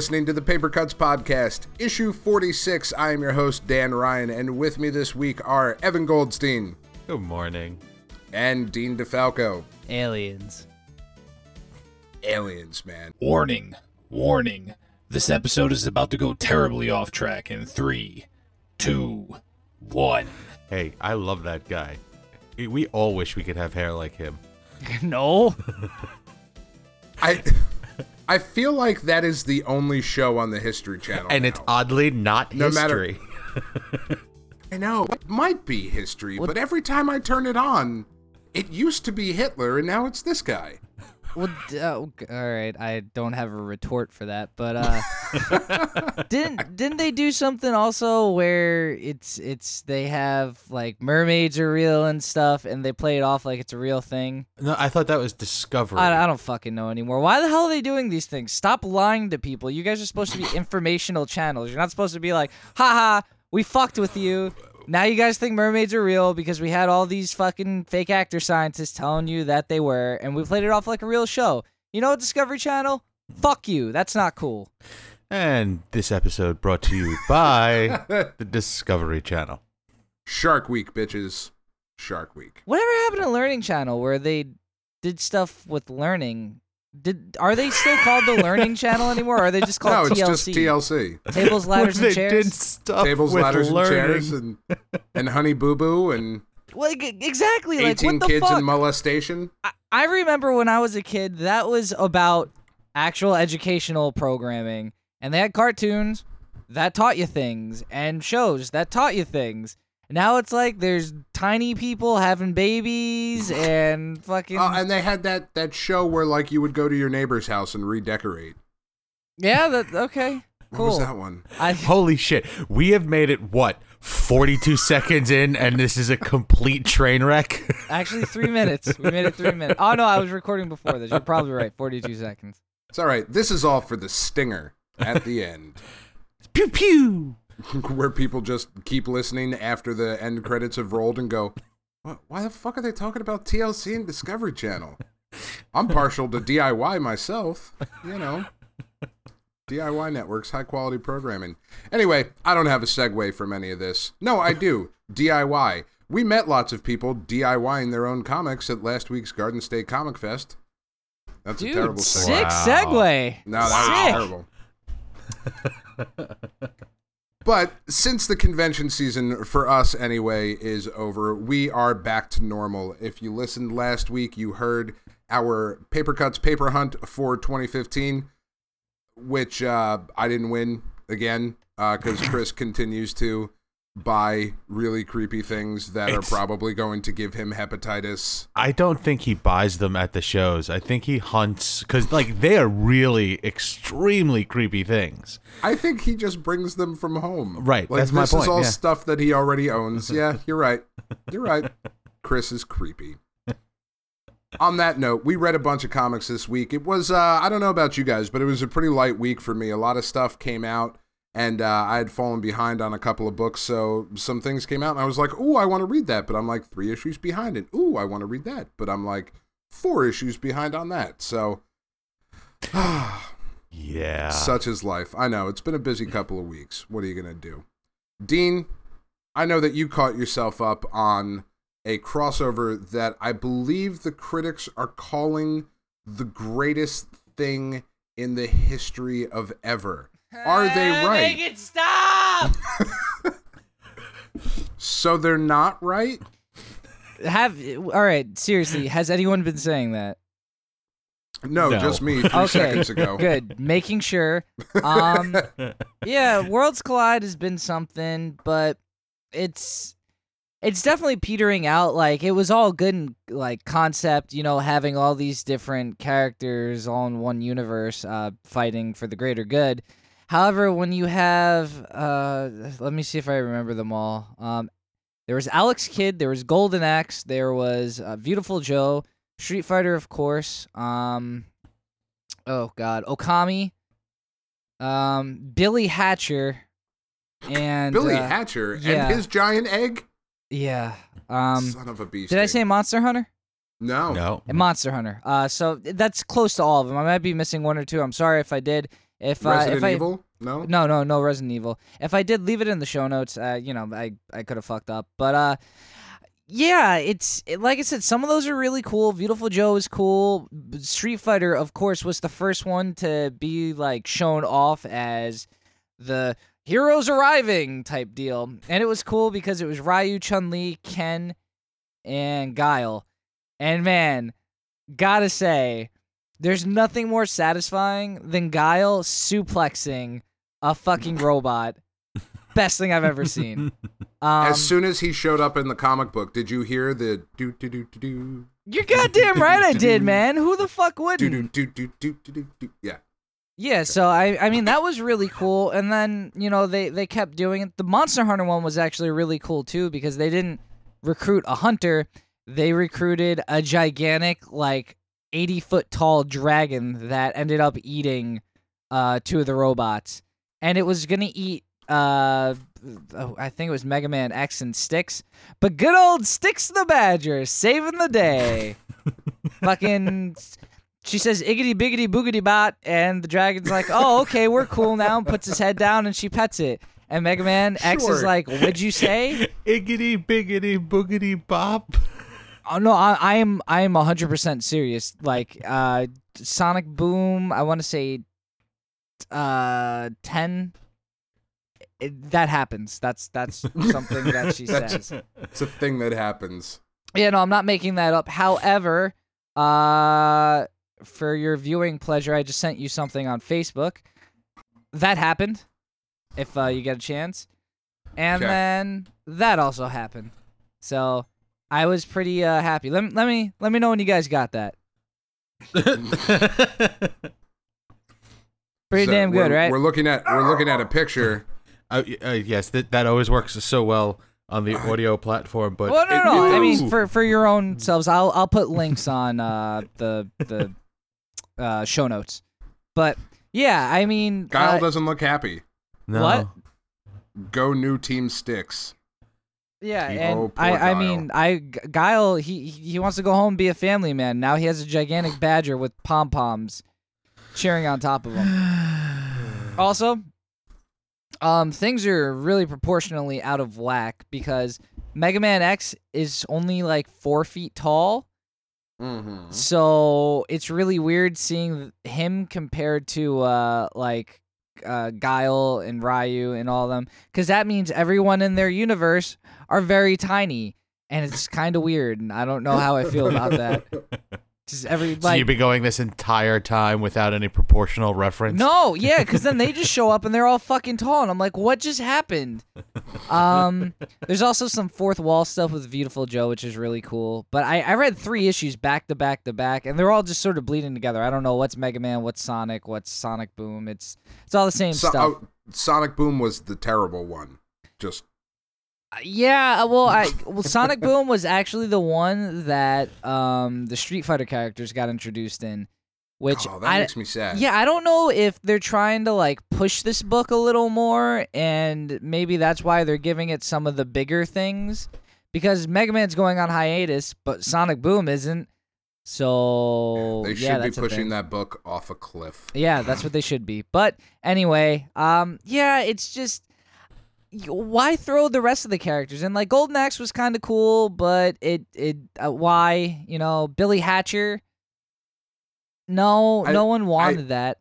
You're listening to the Paper Cuts Podcast, issue 46. I am your host, Dan Ryan, and with me this week are Evan Goldstein Good morning. and Dean DeFalco. Aliens. Aliens, man. Warning, warning. This episode is about to go terribly off track in three, two, one. Hey, I love that guy. We all wish we could have hair like him. no. I I feel like that is the only show on the History Channel. And now. it's oddly not No matter- history. I know it might be history, but every time I turn it on, it used to be Hitler, and now it's this guy. Well, d- uh, all right. I don't have a retort for that, but uh, didn't didn't they do something also where it's it's they have like mermaids are real and stuff, and they play it off like it's a real thing? No, I thought that was Discovery. I, I don't fucking know anymore. Why the hell are they doing these things? Stop lying to people. You guys are supposed to be informational channels. You're not supposed to be like, haha, we fucked with you. Now you guys think mermaids are real because we had all these fucking fake actor scientists telling you that they were, and we played it off like a real show. You know what, Discovery Channel? Fuck you. That's not cool. And this episode brought to you by the Discovery Channel. Shark Week, bitches. Shark Week. Whatever happened to Learning Channel where they did stuff with learning? Did are they still called the Learning Channel anymore? Or are they just called No, it's TLC? just TLC. Tables, ladders, When and they chairs. did stuff Tables, with ladders, learning. and chairs, and and Honey Boo Boo, and Like exactly, like 18 what the kids fuck? in molestation. I, I remember when I was a kid, that was about actual educational programming, and they had cartoons that taught you things and shows that taught you things. Now it's like there's tiny people having babies and fucking Oh, and they had that that show where like you would go to your neighbor's house and redecorate. yeah. That okay, What cool. was that one? I, Holy shit. We have made it, what, 42 seconds in, and this is a complete train wreck? actually three minutes. We made it three minutes. Oh no, I was recording before this. You're probably right. Forty-two seconds. It's all right. This is all for the stinger at the end, pew pew. where people just keep listening after the end credits have rolled and go, "What? Why the fuck are they talking about TLC and Discovery Channel?" I'm partial to DIY myself, you know. DIY networks, high quality programming. Anyway, I don't have a segue from any of this. No, I do. DIY. We met lots of people DIYing their own comics at last week's Garden State Comic Fest. That's a Dude, terrible segue. sick Wow. segue. No, that Sick. was terrible. but since the convention season, for us anyway, is over, we are back to normal. If you listened last week, you heard our Paper Cuts Paper Hunt for 2015, which uh, I didn't win again because Chris continues to buy really creepy things that It's- are probably going to give him hepatitis. I don't think he buys them at the shows. I think he hunts, because, like, they are really extremely creepy things. I think he just brings them from home. Right, Like that's my point. this is all yeah. stuff that he already owns. Yeah, you're right. You're right. Chris is creepy. On that note, we read a bunch of comics this week. It was uh, I don't know about you guys, but it was a pretty light week for me. A lot of stuff came out, and uh, I had fallen behind on a couple of books. So some things came out, and I was like, "Ooh, I want to read that," but I'm like three issues behind, and ooh, I want to read that, but I'm like four issues behind on that. So. Yeah. Such is life. I know. It's been a busy couple of weeks. What are you going to do? Dean, I know that you caught yourself up on a crossover that I believe the critics are calling the greatest thing in the history of ever. Are they right? Make it stop. So they're not right? Have all right. Seriously, has anyone been saying that? No, No. just me 3 Okay, seconds ago. Good. Making sure. Um, yeah, Worlds Collide has been something, but it's it's definitely petering out. Like it was all good and like concept, you know, having all these different characters all in one universe, uh, fighting for the greater good. However, when you have, uh, let me see if I remember them all. Um, there was Alex Kidd, there was Golden Axe, there was uh, Beautiful Joe, Street Fighter, of course. Um, oh God, Okami, um, Billy Hatcher, and Billy uh, Hatcher yeah. and his giant egg? Yeah. Um, Son of a beast. did I say Monster Hunter? No. no. And Monster Hunter. Uh, so that's close to all of them. I might be missing one or two. I'm sorry if I did. If uh, Resident if I Evil? No. no no no Resident Evil. If I did leave it in the show notes, uh, you know I I could have fucked up, but uh. Yeah, it's it, like I said. Some of those are really cool. Beautiful Joe is cool. Street Fighter, of course, was the first one to be like shown off as the heroes arriving type deal, and it was cool because it was Ryu, Chun Li, Ken, and Guile. And man, gotta say, there's nothing more satisfying than Guile suplexing a fucking robot. Best thing I've ever seen. Um, as soon as he showed up in the comic book, did you hear the do do do do do you're goddamn right I did, man. Who the fuck wouldn't? Do do do do do do do? Yeah. Yeah, so I I mean that was really cool and then, you know, they they kept doing it. The Monster Hunter one was actually really cool too because they didn't recruit a hunter, they recruited a gigantic like 80 foot tall dragon that ended up eating uh two of the robots. And it was going to eat uh oh, I think it was Mega Man X and Sticks, but good old Sticks the Badger saving the day. Fucking she says iggity biggity boogity bot, and the dragon's like, "Oh, okay, we're cool now." And puts his head down, and she pets it. And Mega Man X is like, "What'd you say?" Iggity biggity boogity bop. Oh no, I, I am I am hundred percent serious. Like, uh, Sonic Boom, I want to say, uh, ten. It, that happens. That's that's something that she That's- says. It's a thing that happens. Yeah, no, I'm not making that up. However, uh, for your viewing pleasure, I just sent you something on Facebook. That happened. If uh, you get a chance, and Okay. then that also happened. So I was pretty uh, happy. Let, let me let me know when you guys got that. Pretty So damn good, we're, right? We're looking at we're looking at a picture. Uh, uh, yes, that that always works so well on the audio platform. But well, no, it- no. I mean, for for your own selves, I'll I'll put links on uh, the the uh, show notes. But yeah, I mean, Guile uh, doesn't look happy. no. what? Go new team sticks. Yeah, Oh, and poor I I mean, I Guile, he he wants to go home and be a family man. Now he has a gigantic badger with pom poms cheering on top of him. Also, um, things are really proportionally out of whack because Mega Man X is only like four feet tall. Mm-hmm. So it's really weird seeing him compared to uh like uh Guile and Ryu and all of them cuz that means everyone in their universe are very tiny and it's kind of weird and I don't know how I feel about that. Just every So you've been going this entire time without any proportional reference. No, yeah, because then they just show up and they're all fucking tall, and I'm like, what just happened? Um, there's also some fourth wall stuff with Beautiful Joe, which is really cool. But I, I read three issues back to back to back, and they're all just sort of bleeding together. I don't know what's Mega Man, what's Sonic, what's Sonic Boom. It's it's all the same So, stuff. oh, Sonic Boom was the terrible one. Just Uh, Yeah, well, I well Sonic Boom was actually the one that um the Street Fighter characters got introduced in, which oh, that I makes me sad. Yeah, I don't know if they're trying to like push this book a little more, and maybe that's why they're giving it some of the bigger things. Because Mega Man's going on hiatus, but Sonic Boom isn't. So they should yeah, be pushing that book off a cliff. Yeah, that's what they should be. But anyway, um, yeah, it's just why throw the rest of the characters in? Like Golden Axe was kind of cool, but it it uh, why you know Billy Hatcher. No, I- no one wanted that.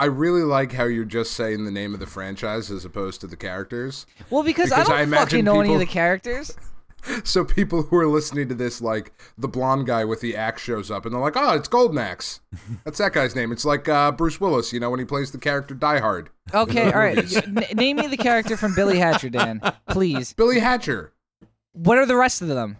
I really like how you're just saying the name of the franchise as opposed to the characters. Well, because, Because I I don't imagine fucking know any of the characters. So people who are listening to this, like the blonde guy with the axe shows up, and they're like, "Oh, it's Golden Axe. That's that guy's name." It's like uh, Bruce Willis, you know, when he plays the character Die Hard. Okay, all right. N- name me the character from Billy Hatcher, Dan, please. Billy Hatcher. What are the rest of them?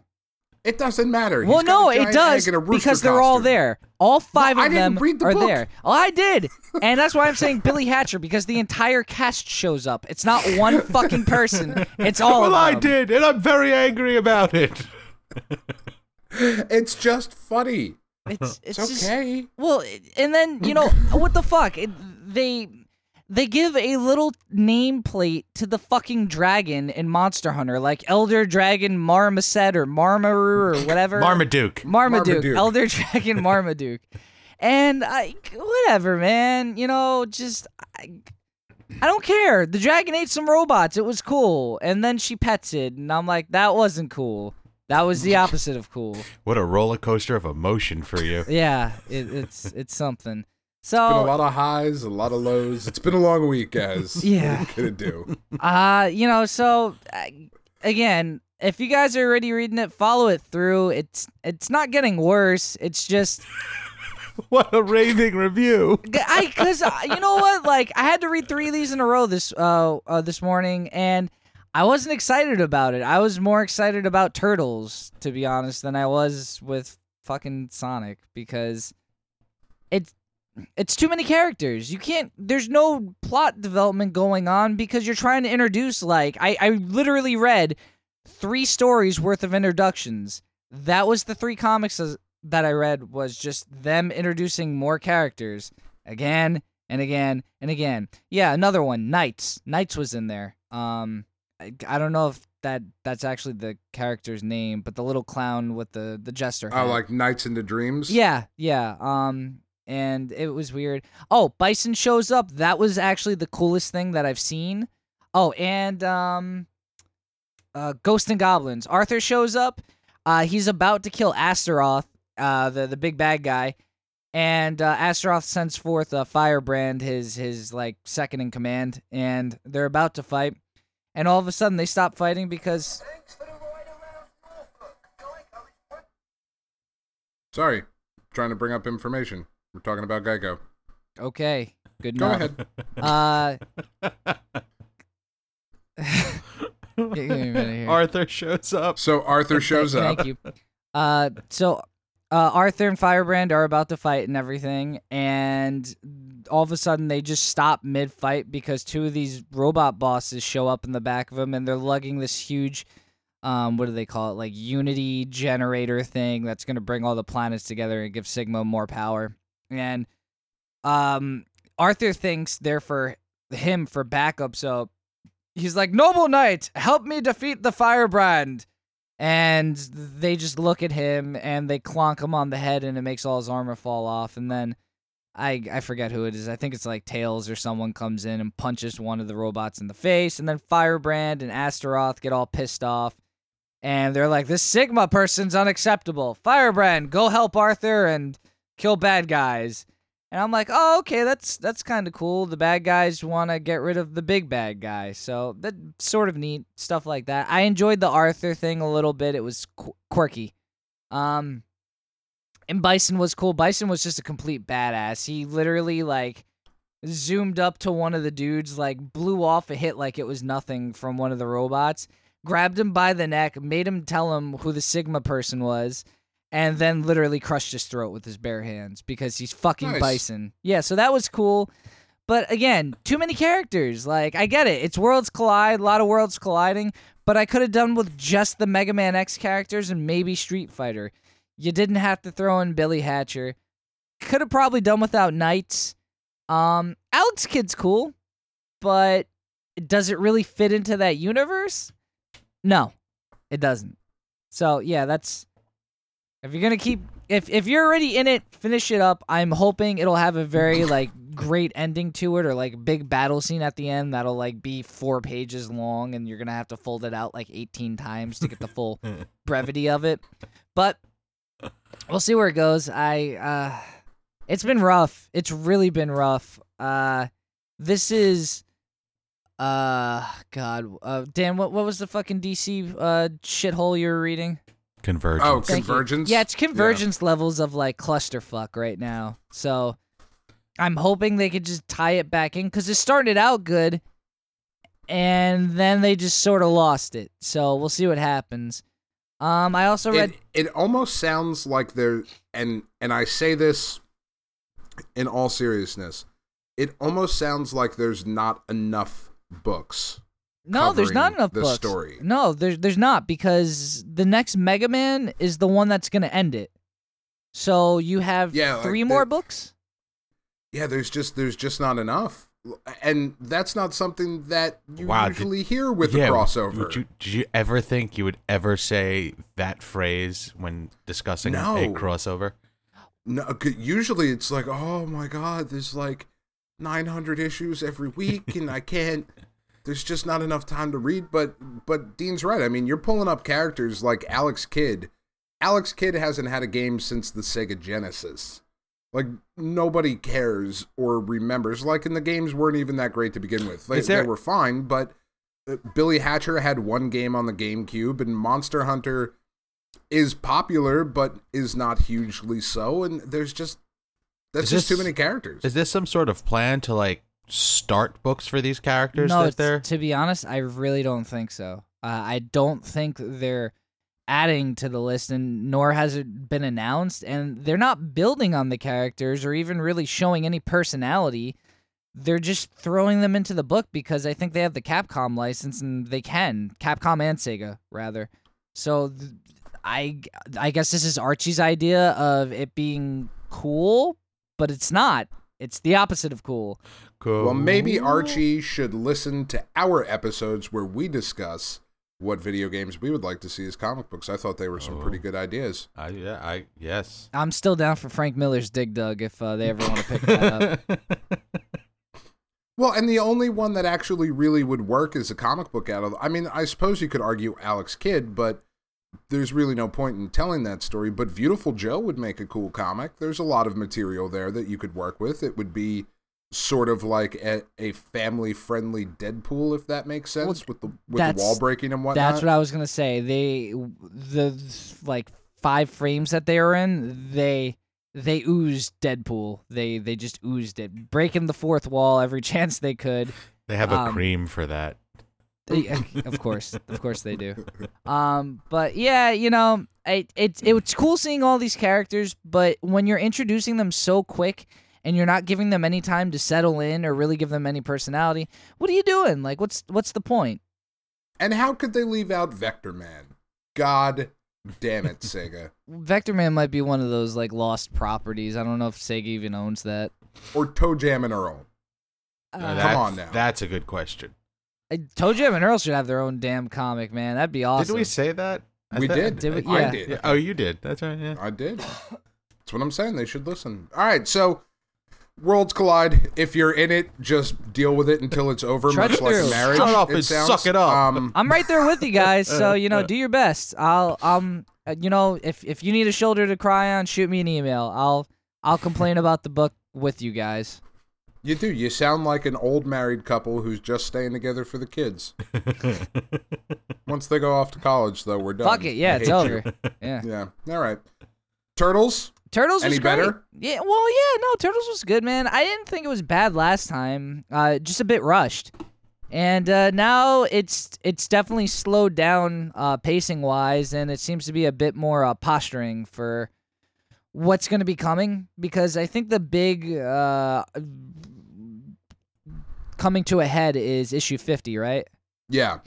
It doesn't matter. He's well, got a no, it does egg and a rooster because they're all there. All five I of didn't them read the are book. there. Oh, I did, and that's why I'm saying Billy Hatcher because the entire cast shows up. It's not one fucking person. It's all Well, of I did, and I'm very angry about it. It's just funny. It's it's, It's just okay. Well, and then you know what the fuck? It, they they give a little nameplate to the fucking dragon in Monster Hunter, like Elder Dragon Marmoset or Marmaru or whatever. Marmaduke. Marmaduke, Marmaduke. Elder Dragon Marmaduke. And I, whatever, man. You know, just I, I don't care. The dragon ate some robots. It was cool. And then she pets it, and I'm like, that wasn't cool. That was the opposite of cool. What a roller coaster of emotion for you. Yeah, it, it's it's something. Been a lot of highs, a lot of lows. It's been a long week, guys. Yeah. What are you gonna do? uh, you know, so uh, again, if you guys are already reading it, follow it through. It's it's not getting worse. It's just What a raving review. I because you know what, like I had to read three of these in a row this uh, uh this morning, and I wasn't excited about it. I was more excited about Turtles, to be honest, than I was with fucking Sonic because it's it's too many characters. You can't. There's no plot development going on because you're trying to introduce. Like I I literally read three stories worth of introductions. That was the three comics that I read was just them introducing more characters again and again and again. Yeah, another one, Nights. Nights was in there. Um, I, I don't know if that that's actually the character's name, but the little clown with the the jester. Oh, hat. like Nights the Dreams. Yeah, yeah. Um, and it was weird. Oh, Bison shows up. That was actually the coolest thing that I've seen. Oh, and um, uh, Ghost and Goblins. Arthur shows up. Uh, he's about to kill Astaroth, uh, the the big bad guy, and uh, Astaroth sends forth uh, Firebrand, his his like second in command, and they're about to fight. And all of a sudden, they stop fighting because Sorry, trying to bring up information. We're talking about Geico. okay, good Go enough. ahead. Uh, give me a minute here. Arthur shows up. So Arthur shows up. Thank you. Uh, so uh, Arthur and Firebrand are about to fight and everything, and all of a sudden they just stop mid fight because two of these robot bosses show up in the back of them, and they're lugging this huge. Um, what do they call it? Like unity generator thing that's gonna bring all the planets together and give Sigma more power. And um, Arthur thinks they're for him for backup, so he's like, "Noble Knight, help me defeat the Firebrand." and they just look at him and they clonk him on the head and it makes all his armor fall off and then I I forget who it is. I think it's like Tails or someone comes in and punches one of the robots in the face and then Firebrand and Astaroth get all pissed off and they're like this Sigma person's unacceptable. Firebrand, go help Arthur and kill bad guys. And I'm like, "Oh, okay, that's that's kind of cool. The bad guys want to get rid of the big bad guy." So that sort of neat stuff like that. I enjoyed the Arthur thing a little bit. It was qu- quirky. Um and Bison was cool. Bison was just a complete badass. He literally like zoomed up to one of the dudes, like blew off a hit like it was nothing from one of the robots, grabbed him by the neck, made him tell him who the Sigma person was, and then literally crushed his throat with his bare hands because he's fucking Nice. Bison. Yeah, so that was cool. But again, too many characters. Like, I get it. It's worlds collide, a lot of worlds colliding, but I could have done with just the Mega Man X characters and maybe Street Fighter. You didn't have to throw in Billy Hatcher. Could have probably done without Nights. Um, Alex Kidd's cool, but does it really fit into that universe? No, it doesn't. So yeah, that's if you're gonna keep if if you're already in it, finish it up. I'm hoping it'll have a very like great ending to it or like big battle scene at the end that'll like be four pages long and you're gonna have to fold it out like 18 times to get the full brevity of it. But we'll see where it goes. I uh it's been rough. It's really been rough. Uh this is uh god uh Dan what what was the fucking DC uh shithole you were reading? Convergence. Oh, Thank you. Convergence? Yeah, it's convergence levels of like clusterfuck right now. So I'm hoping they could just tie it back in because it started out good and then they just sort of lost it. So we'll see what happens. Um, I also read. It, it almost sounds like there, and and I say this in all seriousness. It almost sounds like there's not enough books. No, there's not enough the books. story. No, there's there's not because the next Mega Man is the one that's gonna end it. So you have Yeah, like three the- more books. Yeah, there's just there's just not enough, and that's not something that you Wow, did- usually hear with yeah, a crossover. Would you, did you ever think you would ever say that phrase when discussing No. a crossover? No, uh, usually it's like, oh my god, there's like 900 issues every week, and I can't. There's just not enough time to read. But but Dean's right. I mean, you're pulling up characters like Alex Kidd. Alex Kidd hasn't had a game since the Sega Genesis. Like nobody cares or remembers. Like, and the games weren't even that great to begin with. They, there- they were fine, but uh, Billy Hatcher had one game on the GameCube, and Monster Hunter is popular but is not hugely so. And there's just that's Is just this- too many characters. Is this some sort of plan to like start books for these characters no, that to be honest, I really don't think so. Uh, I don't think they're adding to the list, and nor has it been announced. And they're not building on the characters or even really showing any personality. They're just throwing them into the book because I think they have the Capcom license and they can Capcom and Sega rather. So th- I I guess this is Archie's idea of it being cool, but it's not. It's the opposite of cool. cool? Well, maybe Archie should listen to our episodes where we discuss what video games we would like to see as comic books. I thought they were some Oh. pretty good ideas. I, yeah, I yes. I'm still down for Frank Miller's Dig Dug if uh, they ever want to pick that up. Well, and the only one that actually really would work is a comic book out of. I mean, I suppose you could argue Alex Kidd, but there's really no point in telling that story. But Beautiful Joe would make a cool comic. There's a lot of material there that you could work with. It would be sort of like a, a family friendly Deadpool, if that makes sense, with the with the wall breaking and whatnot. That's what I was gonna say. They the like five frames that they were in, they they oozed Deadpool. They they just oozed it, breaking the fourth wall every chance they could. They have a Um, cream for that. They- of course, of course they do. Um, but yeah, you know, it, it it's cool seeing all these characters, but when you're introducing them so quick and you're not giving them any time to settle in or really give them any personality, what are you doing? Like, what's what's the point? And how could they leave out Vectorman? God damn it, Sega. Vectorman might be one of those like lost properties. I don't know if Sega even owns that. Or ToeJam and Earl. Uh, Uh, that's, on now. That's a good question. Uh, ToeJam and Earl should have their own damn comic, man. That'd be awesome. Did we say that? I We thought- did. Did we? I Yeah. did. Yeah. Oh, you did. That's right. Yeah. I did. That's what I'm saying. They should listen. All right, so worlds collide. If you're in it, just deal with it until it's over. Trudge much like through. marriage. Shut up it and sounds. suck it up. Um, I'm right there with you guys. So you know, do your best. I'll um, uh, you know, if if you need a shoulder to cry on, shoot me an email. I'll I'll complain about the book with you guys. You do. You sound like an old married couple who's just staying together for the kids. Once they go off to college, though, we're done. Fuck it, yeah, I it's over. you. Yeah. Yeah. All right. Turtles. Turtles Any was great. better? Yeah, well, yeah, no, Turtles was good, man. I didn't think it was bad last time. Uh, just a bit rushed, and uh, now it's it's definitely slowed down uh, pacing wise, and it seems to be a bit more uh, posturing for what's going to be coming. Because I think the big uh, coming to a head is issue fifty, right? Yeah.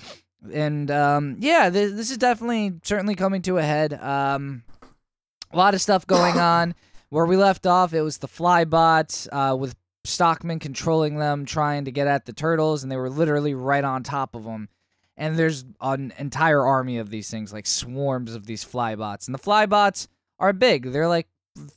and um, yeah, th- this is definitely certainly coming to a head. Um, a lot of stuff going on. Where we left off, it was the Flybots uh, with Stockman controlling them, trying to get at the turtles, and they were literally right on top of them. And there's an entire army of these things, like swarms of these Flybots, and the Flybots are big. They're like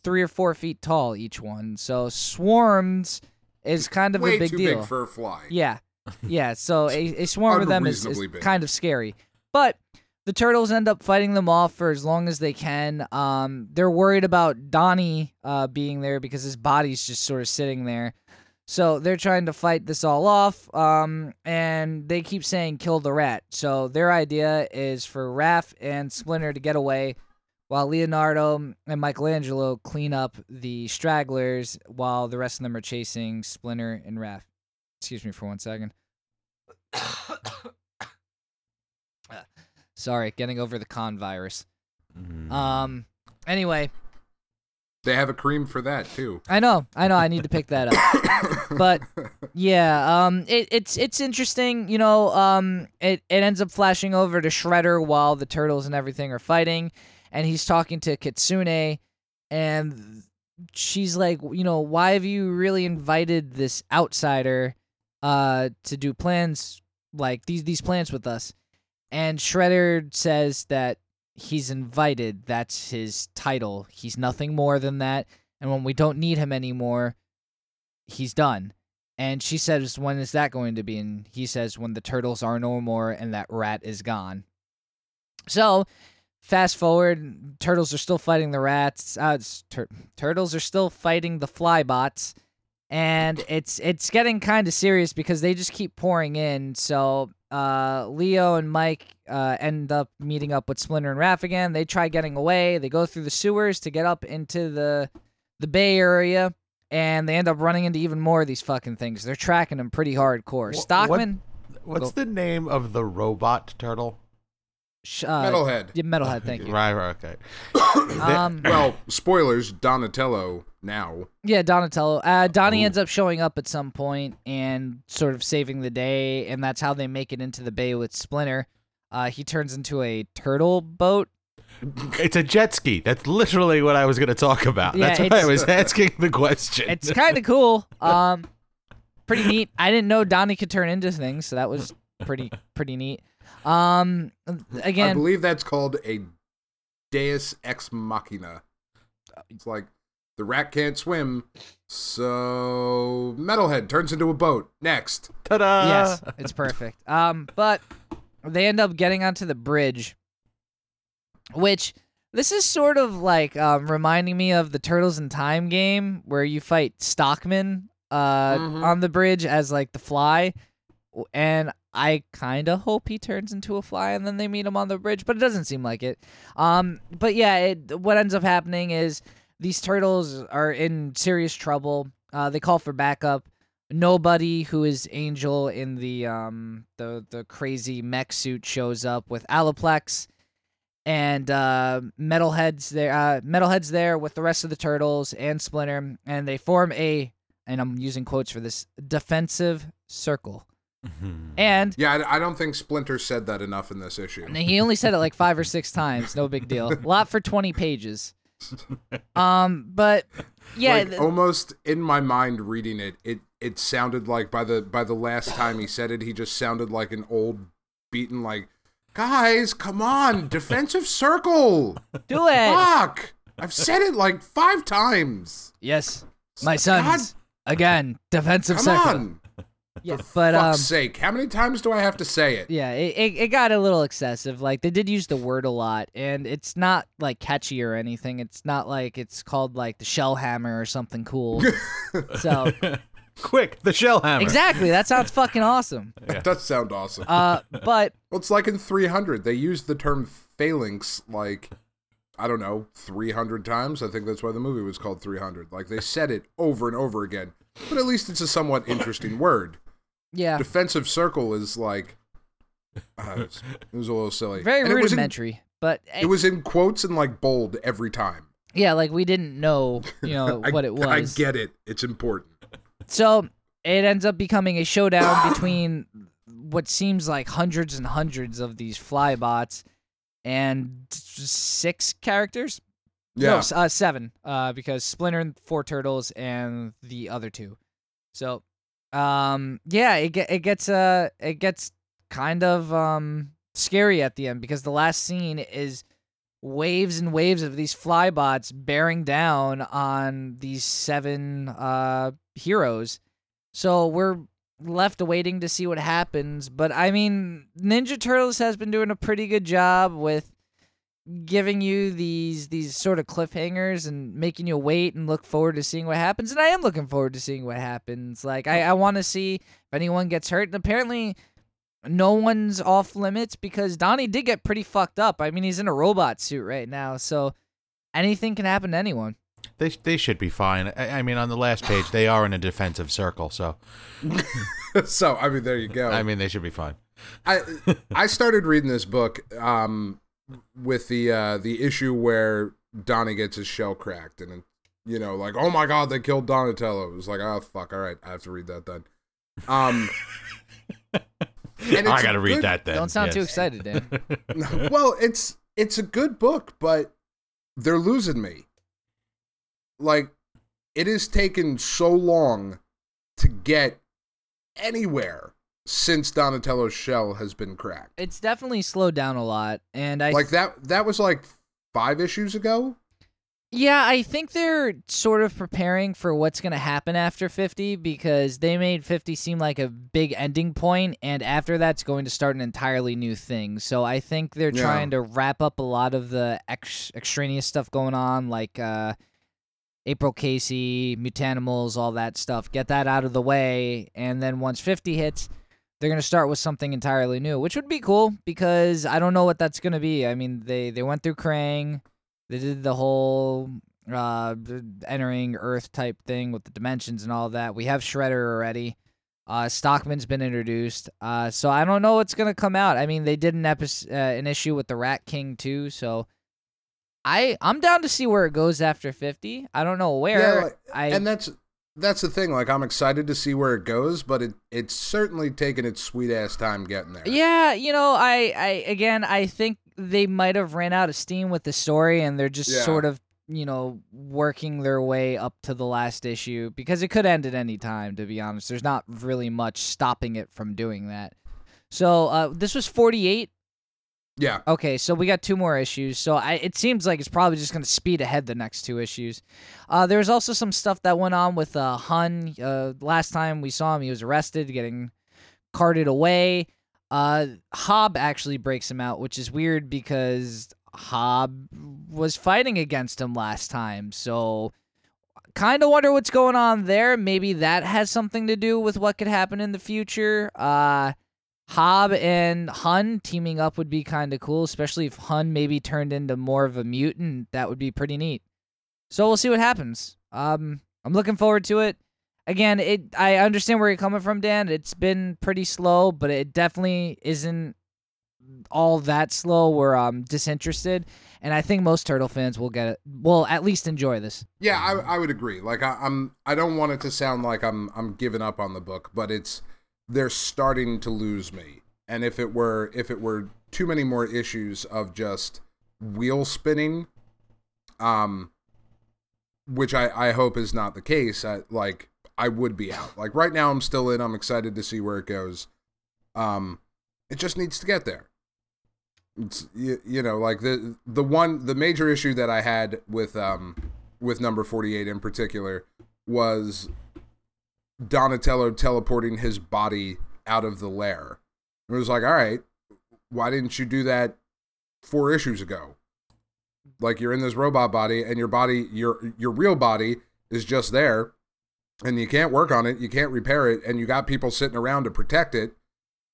three or four feet tall each one. So swarms is kind of Way a big too deal. big for a fly. Yeah. Yeah. So a, a swarm of them is, is kind of scary. But the turtles end up fighting them off for as long as they can. Um, they're worried about Donnie uh, being there because his body's just sort of sitting there. So they're trying to fight this all off. Um, and they keep saying kill the rat. So their idea is for Raph and Splinter to get away while Leonardo and Michelangelo clean up the stragglers while the rest of them are chasing Splinter and Raph. Excuse me for one second. Sorry, getting over the con virus. Mm. Um. Anyway, They have a cream for that too. I know, I know, I need to pick that up. but yeah, um, it, it's it's interesting. You know, um, it it ends up flashing over to Shredder while the turtles and everything are fighting, and he's talking to Kitsune, and she's like, you know, why have you really invited this outsider, uh, to do plans like these these plans with us? And Shredder says that he's invited. That's his title. He's nothing more than that. and when we don't need him anymore, he's done. And she says, "When is that going to be?" And he says, "When the turtles are no more and that rat is gone." So, fast forward, turtles are still fighting the rats. Uh, tur- turtles are still fighting the flybots, and it's it's getting kind of serious because they just keep pouring in. So, uh, Leo and Mike uh, end up meeting up with Splinter and Raph again. They try getting away. They go through the sewers to get up into the the Bay Area, and they end up running into even more of these fucking things. They're tracking them pretty hardcore. Wh- what- Stockman, What's Go- the name of the robot turtle? Sh- uh, Metalhead. yeah, Metalhead. Thank you. Right, right, okay. Um, Well, spoilers. Donatello now. Yeah, Donatello. Uh, Donnie ends up showing up at some point and sort of saving the day, and that's how they make it into the bay with Splinter. Uh, he turns into a turtle boat. It's a jet ski. That's literally what I was going to talk about. Yeah, That's why I was asking the question. It's kind of cool. Um, pretty neat. I didn't know Donnie could turn into things, so that was pretty pretty neat. Um, again, I believe that's called a Deus Ex Machina. It's like the rat can't swim, so Metalhead turns into a boat. Next. Ta-da! yes, it's perfect. Um, but they end up getting onto the bridge, which this is sort of like um, reminding me of the Turtles in Time game where you fight Stockman uh, Mhm. on the bridge as like the fly, and I kind of hope he turns into a fly and then they meet him on the bridge, but it doesn't seem like it. Um, but yeah, it, what ends up happening is these turtles are in serious trouble. Uh, they call for backup nobody who is Angel in the um the the crazy mech suit shows up with Alopex and uh Metalhead's there uh Metalhead's there with the rest of the turtles and Splinter and they form a and I'm using quotes for this defensive circle. Mhm. And Yeah, I, I don't think Splinter said that enough in this issue. and he only said it like five or six times, no big deal. A lot for 20 pages. Um but yeah, like th- almost in my mind reading it, it it sounded like by the by the last time he said it, he just sounded like an old beaten like, guys, come on, defensive circle. do it. Fuck. I've said it like five times. Yes. My God, sons again, defensive come circle. on. Yeah, For but fuck's um sake, how many times do I have to say it? Yeah, it, it, it got a little excessive. Like they did use the word a lot, and it's not like catchy or anything. It's not like it's called like the shell hammer or something cool. so Quick, the shell hammer. exactly, that sounds fucking awesome. That does sound awesome. Uh, but well, it's like in 300, they used the term phalanx like I don't know, 300 times. I think that's why the movie was called 300. Like they said it over and over again. But at least it's a somewhat interesting word. Yeah, Defensive circle is like uh, it, was, it was a little silly. very And it was in- rudimentary. but It was in quotes and like bold every time. yeah, like we didn't know, you know, I, what it was. I get it. It's important. So it ends up becoming a showdown between what seems like hundreds and hundreds of these flybots and six characters. No, Yeah. s- uh, seven. Uh, because Splinter and four turtles and the other two. So, um, yeah, it get it gets uh it gets kind of um scary at the end because the last scene is waves and waves of these flybots bearing down on these seven uh heroes. So we're left waiting to see what happens. But I mean, Ninja Turtles has been doing a pretty good job with giving you these these sort of cliffhangers and making you wait and look forward to seeing what happens. And I am looking forward to seeing what happens. Like I, I want to see if anyone gets hurt. And apparently no one's off limits because Donnie did get pretty fucked up. I mean, he's in a robot suit right now, so anything can happen to anyone. They they should be fine. I, I mean, on the last page, they are in a defensive circle, so so, I mean, there you go. I mean, they should be fine. I I started reading this book um with the uh the issue where Donnie gets his shell cracked and you know like oh my god they killed Donatello. It was like oh fuck all right I have to read that then. Um and I got to a read good- that then. Don't sound too excited, Dan. well, it's it's a good book, but they're losing me. Like it has taken so long to get anywhere since Donatello's shell has been cracked. it's definitely slowed down a lot, and I like that that was like five issues ago Yeah, I think they're sort of preparing for what's going to happen after 50 because they made 50 seem like a big ending point, and after that's going to start an entirely new thing. So I think they're Yeah. trying to wrap up a lot of the ex- extraneous stuff going on, like uh, April Casey, Mutanimals, all that stuff. Get that out of the way, and then once 50 hits, they're going to start with something entirely new, which would be cool because I don't know what that's going to be. I mean, they, they went through Krang. They did the whole uh entering Earth type thing with the dimensions and all that. We have Shredder already. Uh, Stockman's been introduced. Uh, so I don't know what's gonna come out. I mean, they did an episode, uh, an issue with the Rat King too. So I I'm down to see where it goes after fifty. I don't know where. like, I and that's that's the thing. Like I'm excited to see where it goes, but it it's certainly taken its sweet ass time getting there. Yeah, you know, I, I again, I think they might have ran out of steam with the story, and they're just Yeah. sort of, you know, working their way up to the last issue because it could end at any time. To be honest, there's not really much stopping it from doing that. So uh, this was 48. Yeah. Okay, so we got two more issues. So I, it seems like it's probably just going to speed ahead the next two issues. Uh, there was also some stuff that went on with uh, Hun. Uh, last time we saw him, he was arrested, getting carted away. Uh, Hob actually breaks him out, which is weird because Hob was fighting against him last time. So, kind of wonder what's going on there. Maybe that has something to do with what could happen in the future. Uh, Hob and Hun teaming up would be kind of cool, especially if Hun maybe turned into more of a mutant. That would be pretty neat. So we'll see what happens. Um, I'm looking forward to it. Again, it I understand where you're coming from, Dan. It's been pretty slow, but it definitely isn't all that slow. We're um disinterested, and I think most turtle fans will get it. Will at least enjoy this. Yeah, I, I would agree. Like I, I'm, I don't want it to sound like I'm, I'm giving up on the book, but it's they're starting to lose me. And if it were, if it were too many more issues of just wheel spinning, um, which I, I hope is not the case. I like, I would be out. Like right now, I'm still in. I'm excited to see where it goes. Um, it just needs to get there. It's you, you know like the the one the major issue that I had with um with number 48 in particular was Donatello teleporting his body out of the lair. It was like, all right, why didn't you do that four issues ago? Like you're in this robot body and your body your your real body is just there and you can't work on it, you can't repair it and you got people sitting around to protect it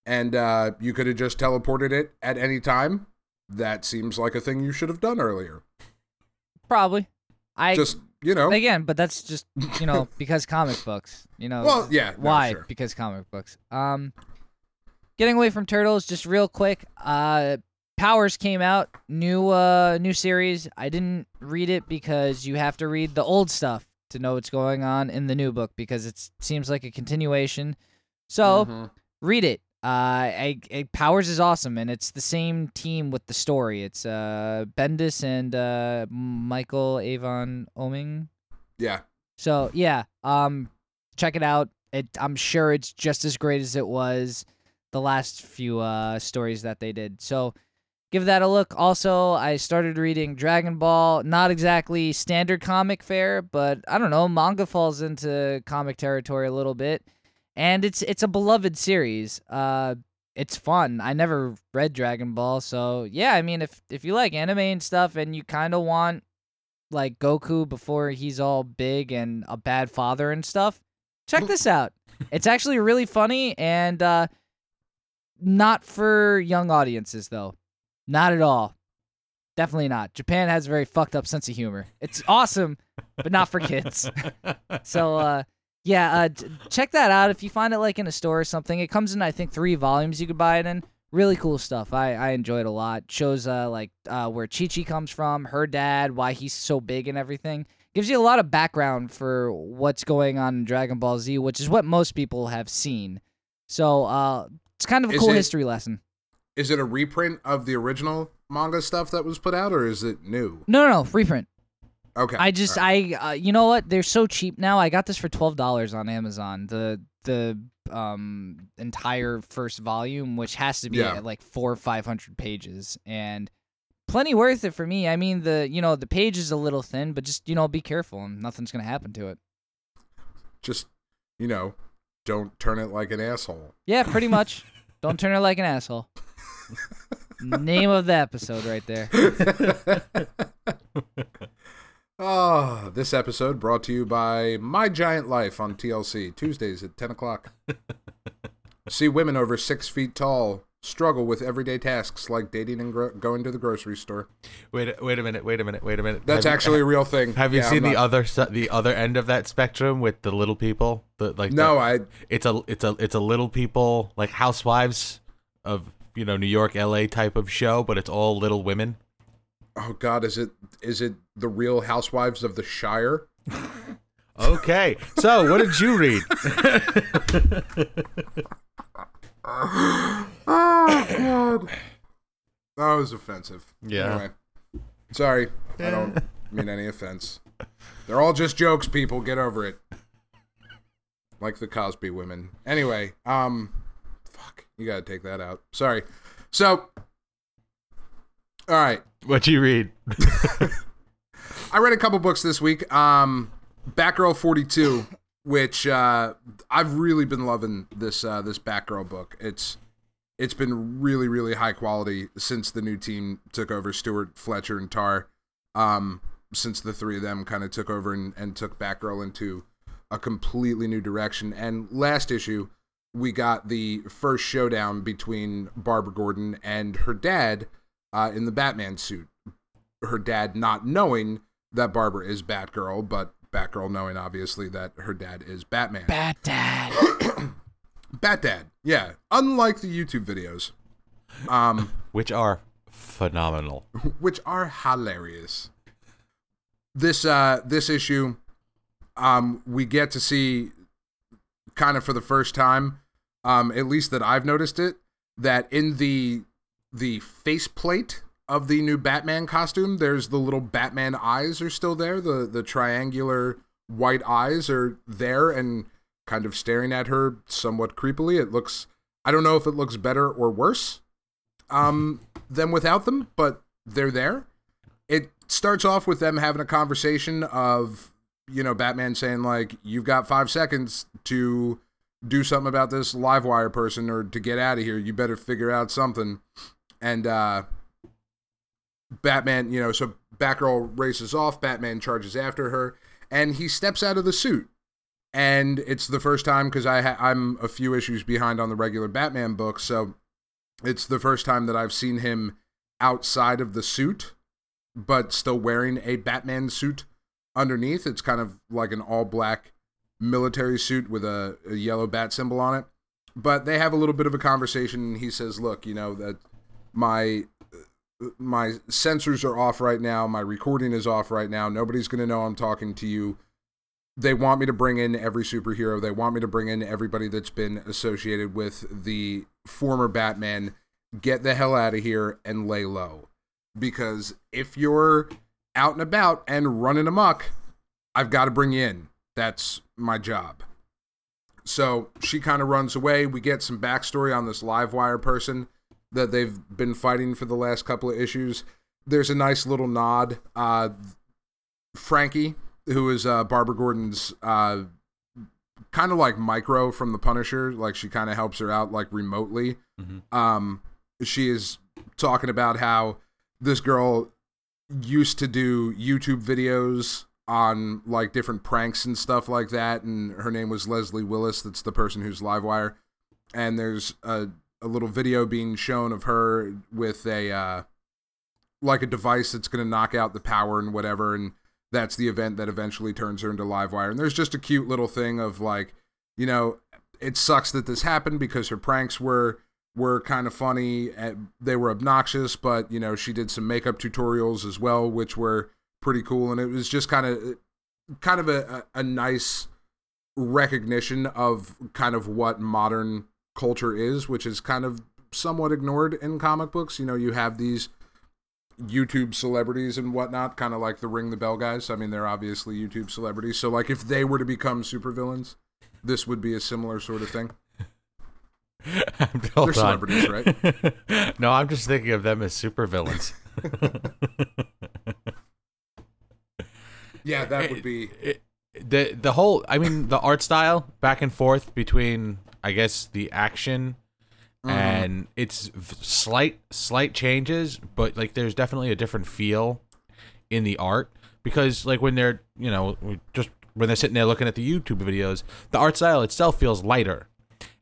and uh, you could have just teleported it at any time. That seems like a thing you should have done earlier. Probably. I just you know, again, but that's just you know because comic books. You know. well, yeah. no, Why? sure. Because comic books. Um, getting away from turtles, just real quick. Uh, Powers came out, new uh new series. I didn't read it because you have to read the old stuff to know what's going on in the new book because it seems like a continuation. So Mhm. read it. Uh, I, I, Powers is awesome, and it's the same team with the story. It's uh Bendis and uh Michael Avon Oeming. yeah, So yeah, um, check it out. It I'm sure it's just as great as it was the last few uh stories that they did. So give that a look. Also, I started reading Dragon Ball. Not exactly standard comic fare, but I don't know. Manga falls into comic territory a little bit, and it's it's a beloved series. Uh, it's fun. I never read Dragon Ball, so yeah. I mean, if if you like anime and stuff, and you kind of want like Goku before he's all big and a bad father and stuff, check this out. It's actually really funny and uh not for young audiences though. Not at all. Definitely not. Japan has a very fucked up sense of humor. It's awesome, but not for kids. so uh yeah, uh check that out if you find it like in a store or something. It comes in I think 3 volumes you could buy it in. Really cool stuff. I I enjoy it a lot. Shows uh like uh where Chi Chi comes from, her dad, why he's so big and everything. Gives you a lot of background for what's going on in Dragon Ball Z, which is what most people have seen. So, uh it's kind of a Is cool it- history lesson. is it a reprint of the original manga stuff that was put out, or is it new? No, no, no, reprint. Okay, I just right. I uh, you know what? They're so cheap now. I got this for twelve dollars on Amazon. The the um entire first volume, which has to be Yeah. at like four or five hundred pages, and plenty worth it for me. I mean, the you know the page is a little thin, but just you know be careful and nothing's gonna happen to it. Just, you know, don't turn it like an asshole. Yeah, pretty much. Don't turn it like an asshole. Name of the episode right there. Oh, this episode brought to you by My Giant Life on TLC, Tuesdays at 10 o'clock. See women over six feet tall struggle with everyday tasks like dating and gro- going to the grocery store. Wait, wait a minute. Wait a minute. Wait a minute. That's Have you- actually a real thing. Have you Yeah, seen I'm the other the other end of that spectrum with the little people? The like No, the- I. it's a it's a it's a little people like housewives of you know New York, L.A. type of show, but it's all little women. Oh God, is it is it the Real Housewives of the Shire? Okay, so what did you read? Oh God, that was offensive. Yeah. Anyway, sorry, I don't mean any offense. They're all just jokes, people. Get over it. Like the Cosby women. Anyway, um, fuck, you gotta take that out. Sorry. So, all right. What you read? I read a couple books this week. Um, Batgirl 42, which uh, I've really been loving this uh, this Batgirl book. It's it's been really really high quality since the new team took over. Stewart Fletcher and Tarr, um, since the three of them kind of took over and, and took Batgirl into a completely new direction. And last issue, we got the first showdown between Barbara Gordon and her dad uh, in the Batman suit. Her dad not knowing that Barbara is Batgirl, but Batgirl knowing obviously that her dad is Batman. Bat dad. Bat Dad, yeah. Unlike the YouTube videos, um, Which are phenomenal. which are hilarious. This uh this issue, um, we get to see kind of for the first time, um, at least that I've noticed it, that in the the faceplate of the new Batman costume, there's the little Batman eyes are still there. The the triangular white eyes are there and kind of staring at her somewhat creepily. It looks I don't know if it looks better or worse um than without them, but they're there. It starts off with them having a conversation of you know Batman saying like you've got 5 seconds to do something about this live wire person or to get out of here. You better figure out something. And uh Batman, you know, so Batgirl races off, Batman charges after her, and he steps out of the suit. And it's the first time because I ha- I'm a few issues behind on the regular Batman book, so it's the first time that I've seen him outside of the suit, but still wearing a Batman suit underneath. It's kind of like an all black military suit with a, a yellow bat symbol on it. But they have a little bit of a conversation, and he says, "Look, you know that my my sensors are off right now. My recording is off right now. Nobody's going to know I'm talking to you. They want me to bring in every superhero. They want me to bring in everybody that's been associated with the former Batman. Get the hell out of here and lay low. Because if you're out and about and running amok, I've got to bring you in. That's my job. So she kind of runs away. We get some backstory on this live wire person that they've been fighting for the last couple of issues. There's a nice little nod. Uh, Frankie, who is uh, Barbara Gordon's uh, kind of like Micro from The Punisher, like she kind of helps her out like remotely. Um, she is talking about how this girl used to do YouTube videos on like different pranks and stuff like that, and her name was Leslie Willis. That's the person who's Livewire. And there's a a little video being shown of her with a uh, like a device that's going to knock out the power and whatever, and that's the event that eventually turns her into Livewire. And there's just a cute little thing of like, you know, it sucks that this happened because her pranks were were kind of funny. They were obnoxious, but you know, she did some makeup tutorials as well, which were pretty cool. And it was just kind of kind of a, a nice recognition of kind of what modern culture is, which is kind of somewhat ignored in comic books. You know, you have these YouTube celebrities and whatnot, kind of like the Ring the Bell guys. I mean, they're obviously YouTube celebrities. So, like, if they were to become supervillains, this would be a similar sort of thing. They're celebrities, right? no, I'm just thinking of them as supervillains. Yeah, that would be. it, the the whole I mean the art style back and forth between I guess the action Mm-hmm. and it's slight slight changes but like there's definitely a different feel in the art because like when they're you know just when they're sitting there looking at the YouTube videos the art style itself feels lighter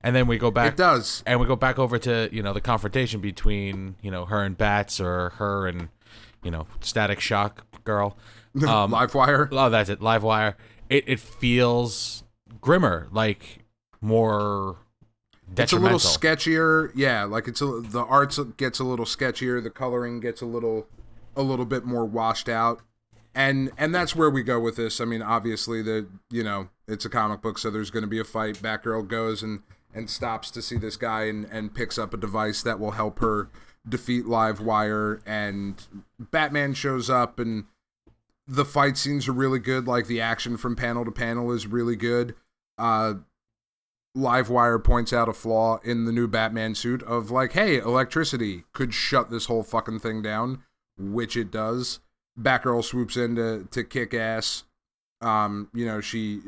and then we go back It does. and we go back over to you know the confrontation between you know her and Bats or her and you know Static Shock girl um, Live wire. Oh, that's it. Livewire. It it feels grimmer, like more It's a little sketchier. Yeah, like it's a, the arts gets a little sketchier. The coloring gets a little a little bit more washed out. And and that's where we go with this. I mean, obviously the you know it's a comic book, so there's going to be a fight. Batgirl goes and and stops to see this guy and and picks up a device that will help her defeat Livewire. And Batman shows up and the fight scenes are really good. Like the action from panel to panel is really good. Uh, Livewire points out a flaw in the new Batman suit of like, hey, electricity could shut this whole fucking thing down, which it does. Batgirl swoops in to, to kick ass. Um, you know, she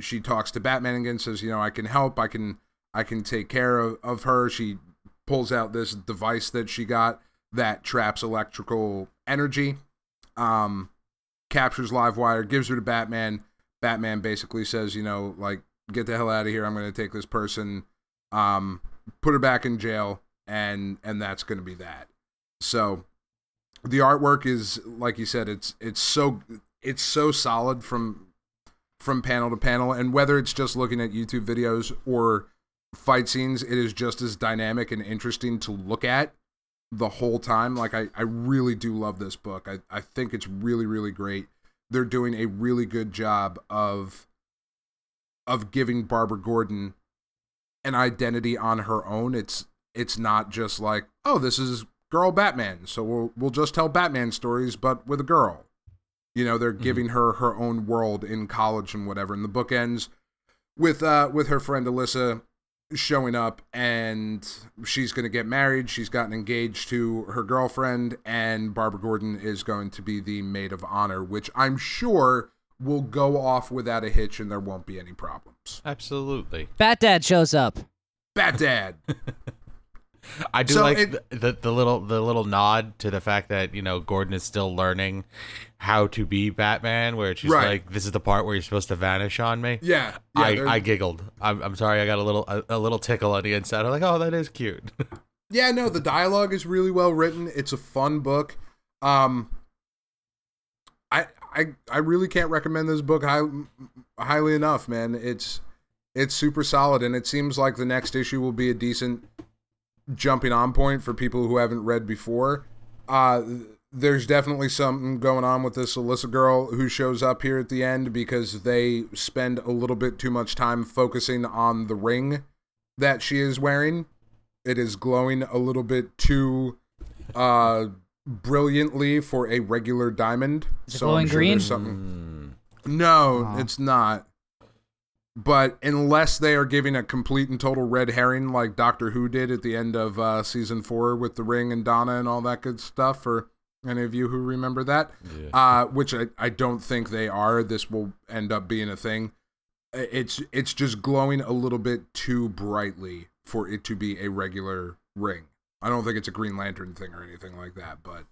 she talks to Batman again, says, you know, I can help, I can I can take care of, of her. She pulls out this device that she got that traps electrical energy. Um, captures Livewire, gives her to Batman. Batman basically says, you know, like, get the hell out of here. I'm going to take this person, um, put her back in jail, and and that's going to be that. So, the artwork is, like you said, it's it's so it's so solid from from panel to panel, and whether it's just looking at YouTube videos or fight scenes, it is just as dynamic and interesting to look at the whole time. Like I, I really do love this book. I, I think it's really, really great. They're doing a really good job of of giving Barbara Gordon an identity on her own. It's it's not just like, oh, this is girl Batman, so we'll we'll just tell Batman stories, but with a girl. You know, they're giving her her own world in college and whatever. And the book ends with uh with her friend Alyssa showing up and she's going to get married. She's gotten engaged to her girlfriend, and Barbara Gordon is going to be the maid of honor, which I'm sure will go off without a hitch and there won't be any problems. Absolutely. Bat Dad shows up. Bat Dad. I do So like it- the, the the little the little nod to the fact that you know Gordon is still learning how to be Batman, where she's Right. like, "This is the part where you're supposed to vanish on me." Yeah. yeah I, I giggled. I'm, I'm sorry. I got a little a, a little tickle on the inside. I'm like, oh, that is cute. Yeah, no, the dialogue is really well written. It's a fun book. Um I I really can't recommend this book high, highly enough, man. It's it's super solid and it seems like the next issue will be a decent jumping on point for people who haven't read before. Uh there's definitely something going on with this Alyssa girl who shows up here at the end because they spend a little bit too much time focusing on the ring that she is wearing it is glowing a little bit too uh brilliantly for a regular diamond. Is it so glowing I'm sure green? there's something. Mm. No, Aw. it's not. But unless they are giving a complete and total red herring like Doctor Who did at the end of uh, season four with the ring and Donna and all that good stuff, for any of you who remember that, Yeah. uh, which I, I don't think they are. This will end up being a thing. It's it's just glowing a little bit too brightly for it to be a regular ring. I don't think it's a Green Lantern thing or anything like that, but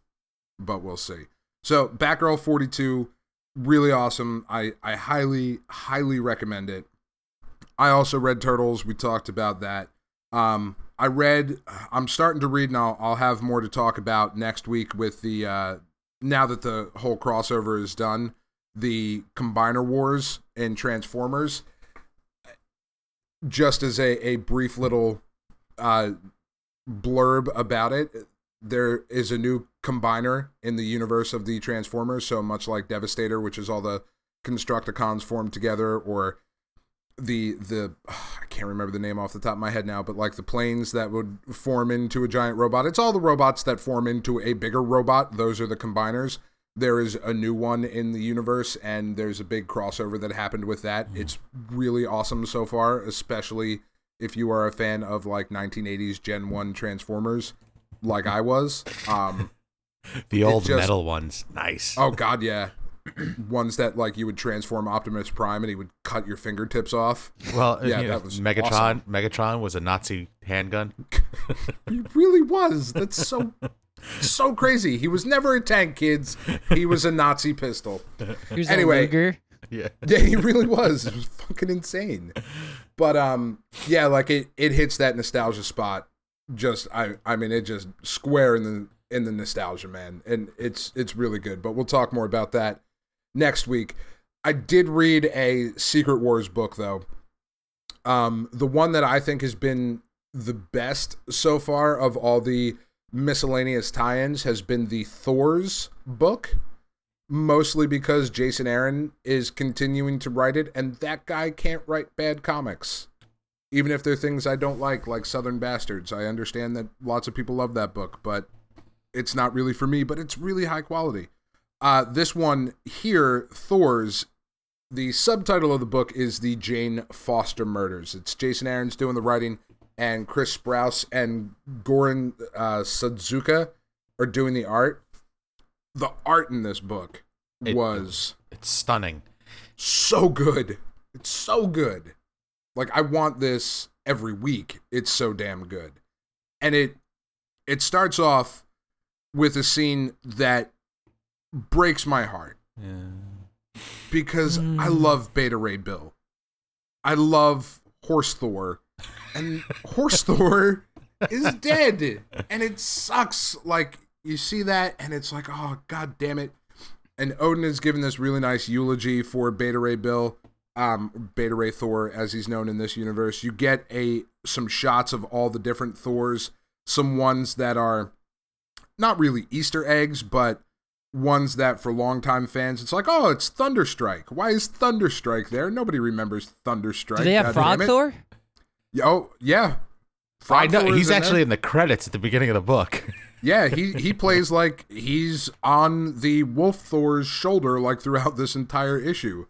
but we'll see. So Batgirl 42, really awesome. I I highly highly recommend it. I also read Turtles. We talked about that. Um, I read. I'm starting to read, and I'll I'll have more to talk about next week with the uh, now that the whole crossover is done. The Combiner Wars and Transformers. Just as a a brief little uh, blurb about it, there is a new combiner in the universe of the Transformers. So much like Devastator, which is all the Constructicons formed together, or the the I can't remember the name off the top of my head now, but like the planes that would form into a giant robot. It's all the robots that form into a bigger robot. Those are the combiners. There is a new one in the universe, and there's a big crossover that happened with that. Mm-hmm. It's really awesome so far, especially if you are a fan of like 1980s Gen 1 Transformers, like I was. Um, The old just- metal ones. Nice. Oh God, yeah. Ones that like you would transform Optimus Prime and he would cut your fingertips off. well, yeah, you know, that was Megatron. awesome. Megatron was a Nazi handgun. He really was. That's so so crazy. He was never a tank, kids. He was a Nazi pistol. Here's Anyway. a Luger. Yeah. Yeah, he really was. It was fucking insane. But um, yeah, like it it hits that nostalgia spot. Just I I mean it just square in the in the nostalgia man, and it's it's really good. But we'll talk more about that next week. I did read a Secret Wars book though. Um, the one that I think has been the best so far of all the miscellaneous tie-ins has been the Thor's book mostly because Jason Aaron is continuing to write it, and that guy can't write bad comics. Even if they're things I don't like, like Southern Bastards. I understand that lots of people love that book, but it's not really for me, but it's really high quality. Uh, this one here, Thor's, the subtitle of the book is The Jane Foster Murders. It's Jason Aaron's doing the writing, and Chris Sprouse and Goran uh, Sudzuka are doing the art the art in this book It- was It's stunning. so good. It's so good. Like I want this every week. It's so damn good. And it it starts off with a scene that breaks my heart Yeah. because hmm. I love Beta Ray Bill. I love Horse Thor. And Horse Thor is dead. And it sucks. Like you see that and it's like, oh god damn it. And Odin is giving this really nice eulogy for Beta Ray Bill, um, Beta Ray Thor, as he's known in this universe. You get a some shots of all the different Thors, some ones that are not really Easter eggs, but ones that for longtime fans, it's like, oh, it's Thunderstrike. Why is Thunderstrike there? Nobody remembers Thunderstrike. Do they have God Frog damn it. Thor? Yeah, Oh, yeah. I know Thor is he's in actually in the credits at the beginning of the book. Yeah, he he plays like he's on the Wolf Thor's shoulder like throughout this entire issue.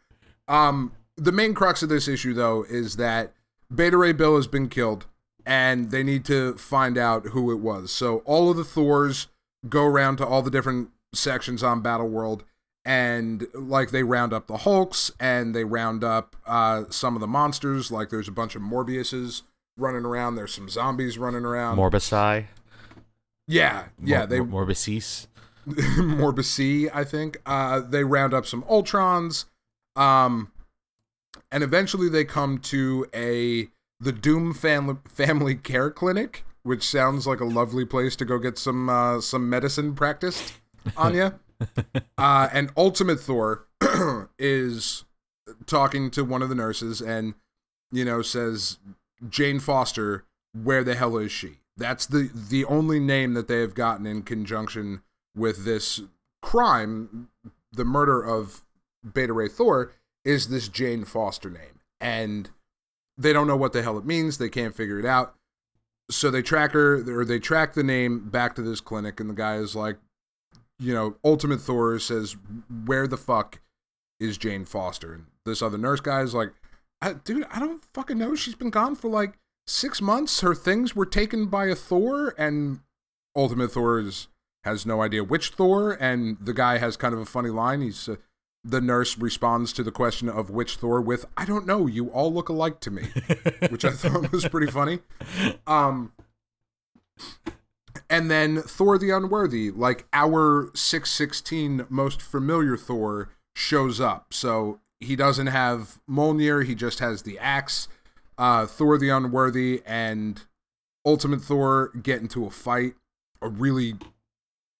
Um the main crux of this issue though is that Beta Ray Bill has been killed and they need to find out who it was. So all of the Thors go around to all the different sections on Battle World and like they round up the Hulks and they round up uh some of the monsters like there's a bunch of Morbiuses running around, there's some zombies running around. Morbicai. Yeah, yeah, Mor- they Mor- Morbicis. Morbici, I think. Uh, they round up some Ultrons, um, and eventually they come to a the Doom family family care clinic, which sounds like a lovely place to go get some uh, some medicine practiced on you. uh, and Ultimate Thor is talking to one of the nurses, and you know says Jane Foster, where the hell is she? That's the the only name that they have gotten in conjunction with this crime, the murder of Beta Ray Thor, is this Jane Foster name. And they don't know what the hell it means. They can't figure it out. So they track her, or they track the name back to this clinic, and the guy is like, you know, Ultimate Thor says, Where the fuck is Jane Foster? And this other nurse guy is like, I, Dude, I don't fucking know. She's been gone for like six months. Her things were taken by a Thor, and Ultimate Thor is has no idea which Thor, and the guy has kind of a funny line. He's uh, the nurse responds to the question of which Thor with, "I don't know. You all look alike to me," which I thought was pretty funny. Um, and then Thor the Unworthy, like our six sixteen most familiar Thor, shows up. So he doesn't have Mjolnir; he just has the axe. Uh, Thor the Unworthy and Ultimate Thor get into a fight, a really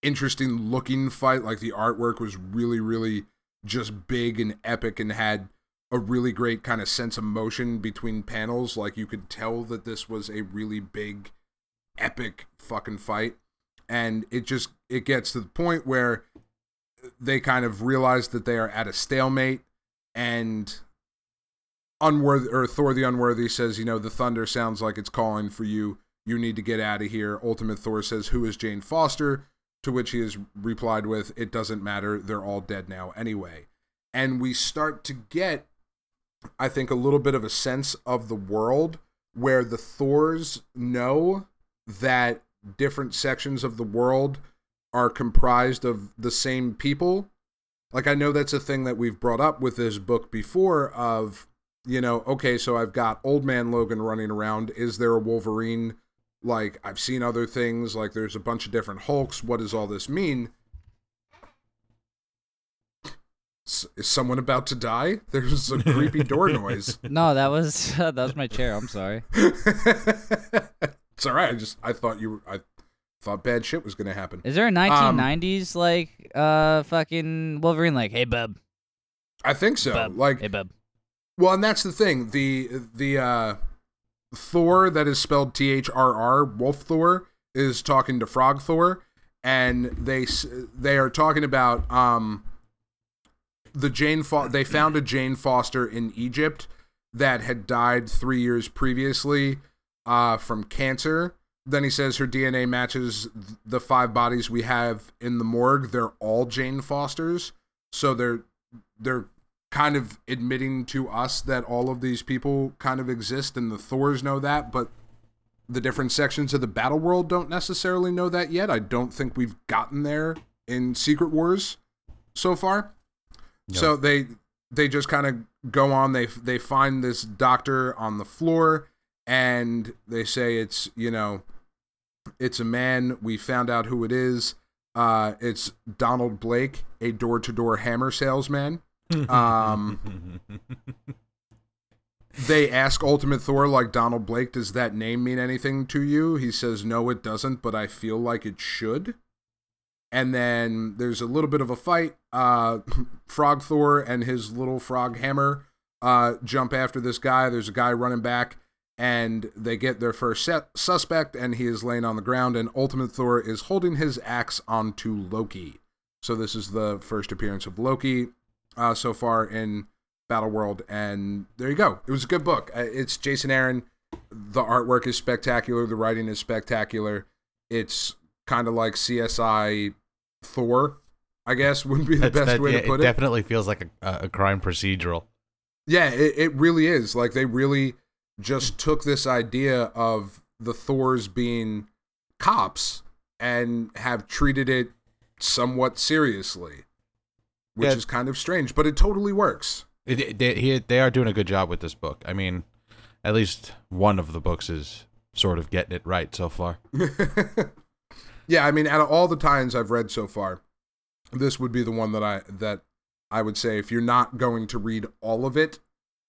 interesting looking fight. Like the artwork was really, really just big and epic and had a really great kind of sense of motion between panels. Like you could tell that this was a really big, epic fucking fight. And it just it gets to the point where they kind of realize that they are at a stalemate and unworthy or Thor the Unworthy says, you know, the thunder sounds like it's calling for you. You need to get out of here. Ultimate Thor says, Who is Jane Foster? To which he has replied with, It doesn't matter. They're all dead now anyway. And we start to get, I think, a little bit of a sense of the world where the Thors know that different sections of the world are comprised of the same people. Like I know that's a thing that we've brought up with this book before of you know, okay, so I've got old man Logan running around. Is there a Wolverine? Like I've seen other things, like there's a bunch of different Hulks. What does all this mean? S- Is someone about to die? There's a creepy door noise. No, that was that was my chair. I'm sorry. it's all right. I just I thought you were, I thought bad shit was gonna happen. Is there a 1990s like uh fucking Wolverine like, "Hey bub, I think so. bub, Like hey bub." Well, and that's the thing. The the uh Thor that is spelled T H R R, Wolf Thor is talking to Frog Thor and they they are talking about um the Jane Fo- they found a Jane Foster in Egypt that had died 3 years previously uh from cancer. Then he says her DNA matches the five bodies we have in the morgue. They're all Jane Fosters. So they're they're kind of admitting to us that all of these people kind of exist and the Thors know that, but the different sections of the battle world don't necessarily know that yet. I don't think we've gotten there in Secret Wars so far. So they they just kind of go on they they find this doctor on the floor and they say it's, you know, it's a man. We found out who it is. Uh, it's Donald Blake, a door-to-door hammer salesman. Um, they ask Ultimate Thor, like Donald Blake, does that name mean anything to you? He says, no, it doesn't, but I feel like it should. And then there's a little bit of a fight. Uh, frog Thor and his little frog hammer uh, jump after this guy. There's a guy running back, and they get their first set- suspect, and he is laying on the ground. And Ultimate Thor is holding his axe onto Loki. So this is the first appearance of Loki uh, so far in Battle World, and there you go. It was a good book. Uh, It's Jason Aaron. The artwork is spectacular. The writing is spectacular. It's kind of like CSI Thor, I guess Wouldn't be the That's- best that- way yeah, to put it it. definitely feels like a, a crime procedural. Yeah, it, it really is. Like they really just took this idea of the Thors being cops and have treated it somewhat seriously, which Yeah. is kind of strange, but it totally works. It, they, he, they are doing a good job with this book. I mean, at least one of the books is sort of getting it right so far. yeah, I mean, out of all the times I've read so far, this would be the one that I that I would say if you're not going to read all of it,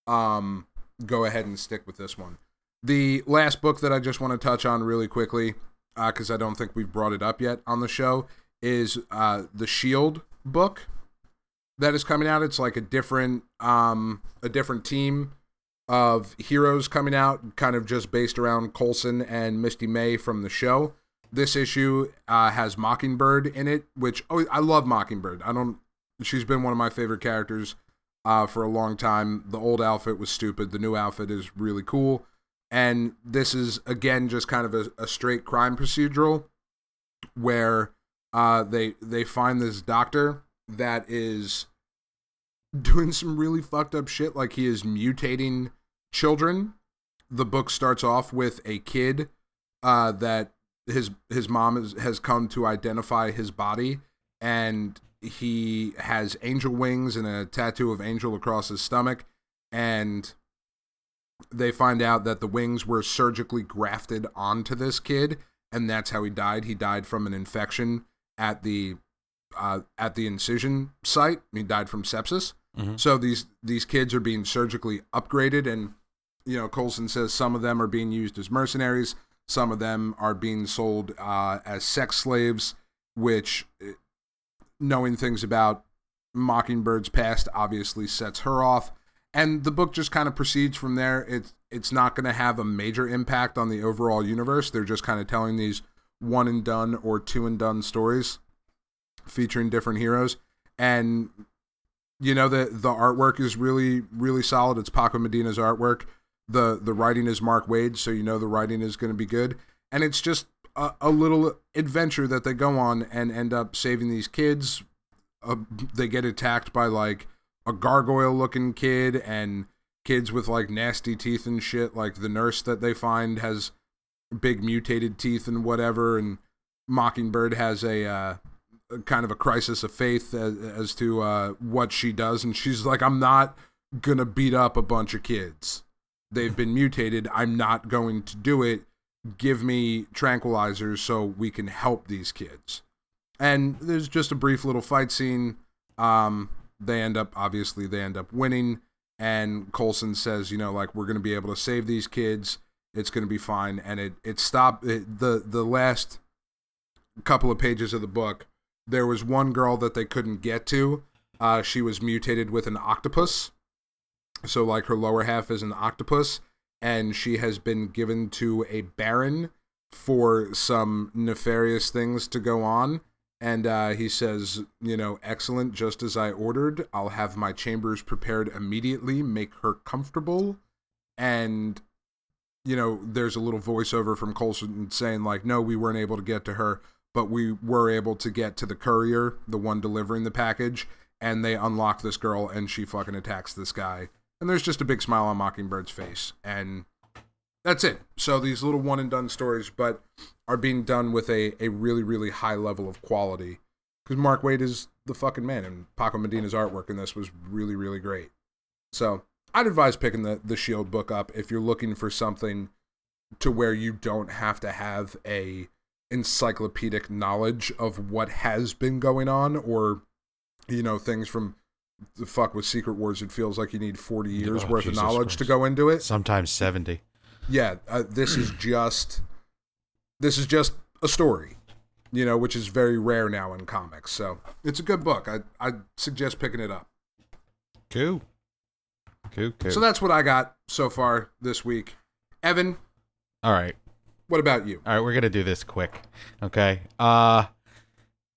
um, go ahead and stick with this one. The last book that I just want to touch on really quickly, because I don't think we've brought it up yet on the show, is uh, the Shield book that is coming out. It's like a different um, a different team of heroes coming out, kind of just based around Coulson and Misty May from the show. This issue uh, has Mockingbird in it, which oh, I love Mockingbird. I don't. She's been one of my favorite characters uh, for a long time. The old outfit was stupid. The new outfit is really cool. And this is again just kind of a, a straight crime procedural where uh, they they find this doctor that is doing some really fucked up shit. Like he is mutating children. The book starts off with a kid uh, that his his mom is, has come to identify his body, and he has angel wings and a tattoo of angel across his stomach, and they find out that the wings were surgically grafted onto this kid, and that's how he died. He died from an infection at the uh, at the incision site. He died from sepsis. Mhm. So these these kids are being surgically upgraded, and you know Coulson says some of them are being used as mercenaries, some of them are being sold uh, as sex slaves. Which, eh, knowing things about Mockingbird's past, obviously sets her off. And the book just kind of proceeds from there. It's it's not going to have a major impact on the overall universe. They're just kind of telling these one and done or two and done stories featuring different heroes. And you know the the artwork is really really solid. It's Paco Medina's artwork. the The writing is Mark Waid, so you know the writing is going to be good. And it's just a, a little adventure that they go on and end up saving these kids. Uh, they get attacked by like a gargoyle looking kid and kids with like nasty teeth and shit. Like the nurse that they find has big mutated teeth and whatever, and Mockingbird has a, uh, kind of a crisis of faith as, as to uh, what she does, and she's like, "I'm not gonna beat up a bunch of kids. They've been mutated. I'm not going to do it. Give me tranquilizers so we can help these kids." And there's just a brief little fight scene. Um, they end up obviously they end up winning, and Coulson says, "You know, like we're gonna be able to save these kids." It's going to be fine, and it it stopped it, the the last couple of pages of the book, there was one girl that they couldn't get to. Uh, she was mutated with an octopus. So, like, her lower half is an octopus, and she has been given to a baron for some nefarious things to go on. And uh, he says, you know, excellent, just as I ordered. I'll have my chambers prepared immediately, make her comfortable. And, you know, there's a little voiceover from Coulson saying, like, no, we weren't able to get to her but we were able to get to the courier, the one delivering the package, and they unlock this girl and she fucking attacks this guy. And there's just a big smile on Mockingbird's face. And that's it. So these little one and done stories, but are being done with a, a really, really high level of quality. Because Mark Waid is the fucking man, and Paco Medina's artwork in this was really, really great. So I'd advise picking the, the Shield book up if you're looking for something to where you don't have to have a encyclopedic knowledge of what has been going on or you know things from the fuck with secret wars it feels like you need 40 years Oh, worth Jesus of knowledge Christ. to go into it Sometimes 70. yeah uh, this is just this is just a story you know which is very rare now in comics so it's a good book i i suggest picking it up Cool. Cool, cool. so that's what i got so far this week evan All right. What about you All right, we're gonna do this quick. Okay. Uh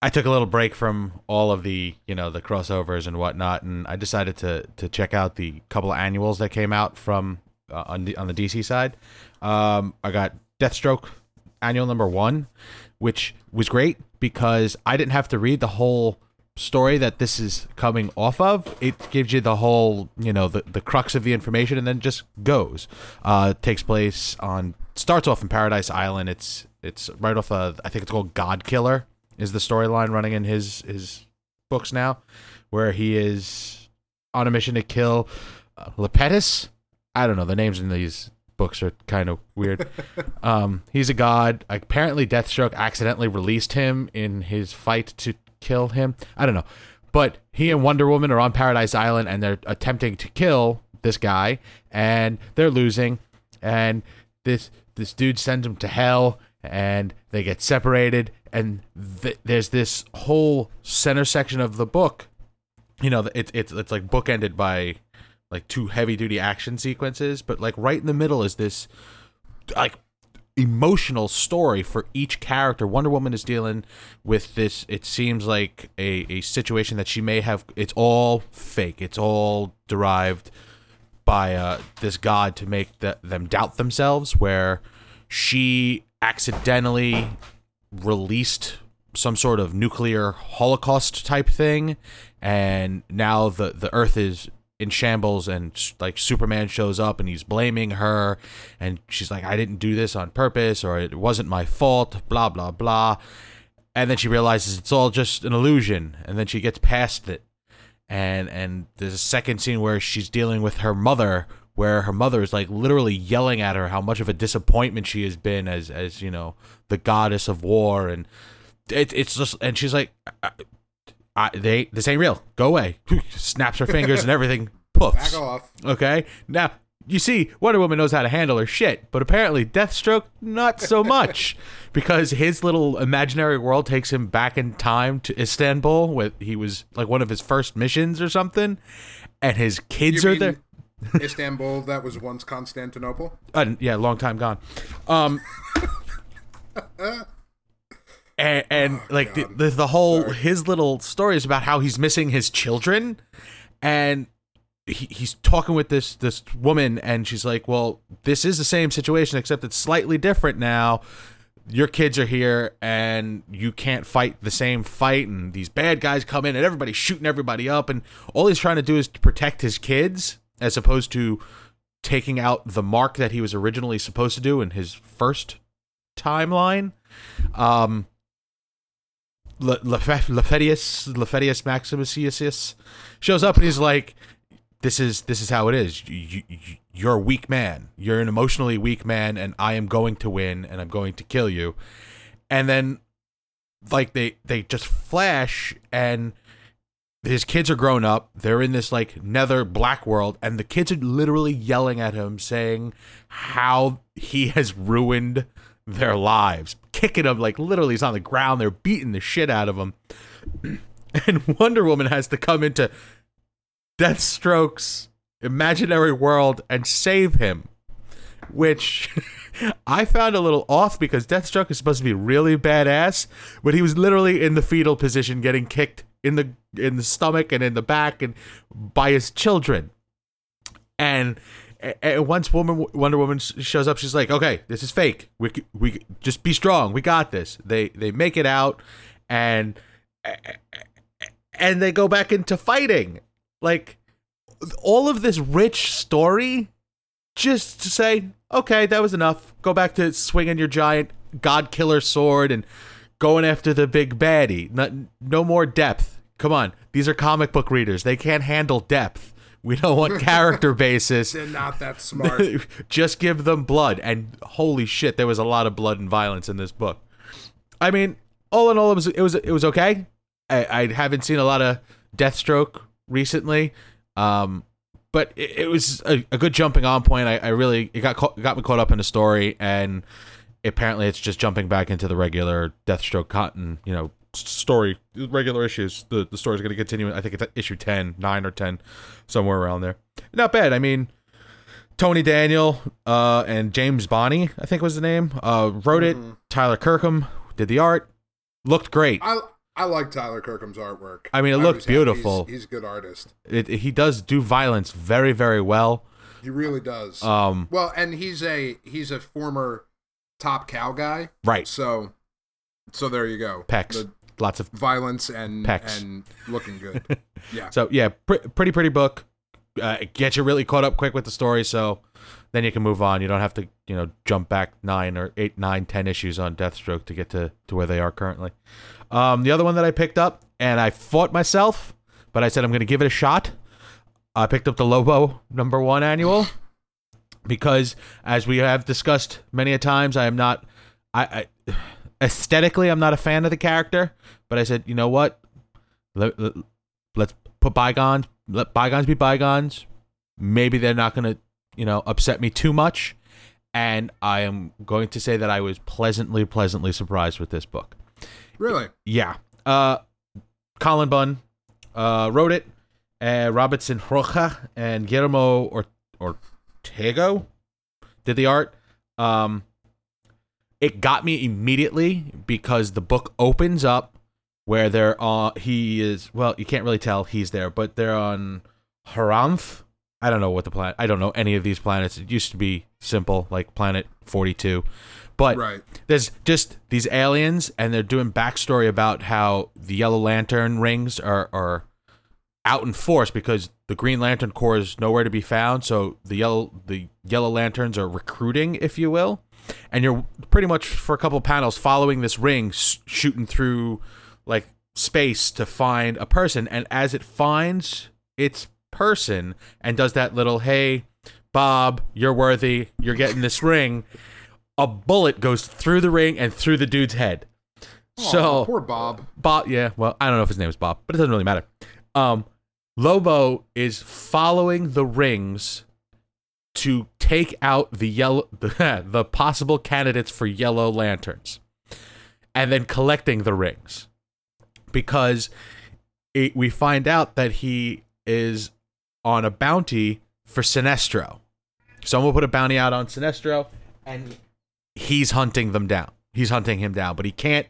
I took a little break from all of the, you know, the crossovers and whatnot, and I decided to to check out the couple of annuals that came out from uh, on the on the DC side. Um, I got Deathstroke annual number one, which was great because I didn't have to read the whole story that this is coming off of. It gives you the whole, you know, the, the crux of the information and then just goes. Uh, takes place on starts off in Paradise Island. It's it's right off of I think it's called God Killer is the storyline running in his his books now, where he is on a mission to kill uh, Lepetus. I don't know. The names in these books are kind of weird. um, he's a god. Apparently, Deathstroke accidentally released him in his fight to kill him. I don't know. But he and Wonder Woman are on Paradise Island and they're attempting to kill this guy and they're losing and this this dude sends him to hell and they get separated and th- there's this whole center section of the book you know it's it's it's like bookended by like two heavy duty action sequences but like right in the middle is this like emotional story for each character. Wonder woman is dealing with this it seems like a, a situation that she may have it's all fake it's all derived by uh, this god to make the, them doubt themselves where she accidentally released some sort of nuclear holocaust type thing and now the the earth is in shambles and like superman shows up and he's blaming her and she's like i didn't do this on purpose or it wasn't my fault blah blah blah. And then she realizes it's all just an illusion and then she gets past it and and there's a second scene where she's dealing with her mother where her mother is like literally yelling at her how much of a disappointment she has been as as you know the goddess of war. And it, it's just and she's like I, I, they this ain't real. Go away. Snaps her fingers and everything. Back poofs off. Okay? Now you see wonder woman knows how to handle her shit but apparently deathstroke not so much because his little imaginary world takes him back in time to istanbul where he was like one of his first missions or something and his kids You are there istanbul that was once constantinople uh, yeah, long time gone. Um, and, and like the, the the whole his little story is about how he's missing his children, and he, he's talking with this this woman, and she's like, "Well, this is the same situation, except it's slightly different now." Your kids are here, and you can't fight the same fight, and these bad guys come in, and everybody's shooting everybody up, and all he's trying to do is to protect his kids, as opposed to taking out the mark that he was originally supposed to do in his first timeline. Um, Le- Lefe- Lefetius Lefetius Maximus shows up and he's like, "This is this is how it is. You, you, you're a weak man. You're an emotionally weak man, and I am going to win, and I'm going to kill you." And then, like they they just flash, and his kids are grown up. They're in this like nether black world, and the kids are literally yelling at him, saying how he has ruined their lives, kicking him like literally he's on the ground. They're beating the shit out of him, and Wonder Woman has to come into Deathstroke's imaginary world and save him, which. I found a little off because Deathstroke is supposed to be really badass, but he was literally in the fetal position getting kicked in the in the stomach and in the back and by his children. And, and once woman Wonder Woman shows up, she's like, "Okay, this is fake. We we just be strong. We got this." They they make it out, and and they go back into fighting. Like all of this rich story, just to say, okay, that was enough. Go back to swinging your giant god killer sword and going after the big baddie. No, no more depth. Come on, these are comic book readers. They can't handle depth. We don't want character basis. They're not that smart. Just give them blood. And holy shit, there was a lot of blood and violence in this book. I mean, all in all, it was it was it was okay. I, I haven't seen a lot of Deathstroke recently, um, but it, it was a, a, good jumping on point. I, I really it got caught, got me caught up in the story, and apparently it's just jumping back into the regular Deathstroke cotton, you know, story, regular issues. The the story's going to continue. I think it's issue 10, 9 or 10, somewhere around there. Not bad. I mean, Tony Daniel uh, and James Bonney, I think was the name, uh, wrote Mm-hmm. it. Tyler Kirkham did the art. Looked great. I I like Tyler Kirkham's artwork. I mean, it looked was happy. beautiful. He's, he's a good artist. It, he does do violence very, very well. He really does. Um, well, and he's a he's a former top cow guy. right. So so there you go. Pecs. The Lots of violence and Pecs. and looking good. yeah. So yeah, pr- pretty pretty book. Uh, it you really caught up quick with the story, so then you can move on. You don't have to you know jump back nine or eight, nine, ten issues on Deathstroke to get to to where they are currently. Um, the other one that I picked up and I fought myself, but I said I'm going to give it a shot. I picked up the Lobo number one annual because, as we have discussed many a times, I am not. I, I aesthetically I'm not a fan of the character, but I said, you know what? Let, let, let's put bygones let bygones be bygones. Maybe they're not going to, you know, upset me too much. And I am going to say that I was pleasantly, pleasantly surprised with this book. Really? Yeah. Uh, Cullen Bunn uh, wrote it. Uh, Robertson Roja and Guillermo or Ortego did the art. Um, it got me immediately because the book opens up where they're on. He is well, you can't really tell he's there, but they're on Haranth. I don't know what the planet. I don't know any of these planets. It used to be simple, like Planet Forty Two, but Right. there's just these aliens, and they're doing backstory about how the Yellow Lantern rings are are out in force because the Green Lantern Corps is nowhere to be found. So the yellow the Yellow Lanterns are recruiting, if you will, and you're pretty much for a couple panels following this ring, shooting through like space to find a person, and as it finds its person and does that little hey Bob, you're worthy, you're getting this ring. A bullet goes through the ring and through the dude's head. Aw, so poor Bob. Bob, yeah, well, I don't know if his name is Bob, but it doesn't really matter. Um, Lobo is following the rings to take out the yellow, the, the possible candidates for yellow lanterns, and then collecting the rings, because it, we find out that he is on a bounty for Sinestro. Someone put a bounty out on Sinestro, and he's hunting them down. He's hunting him down, but he can't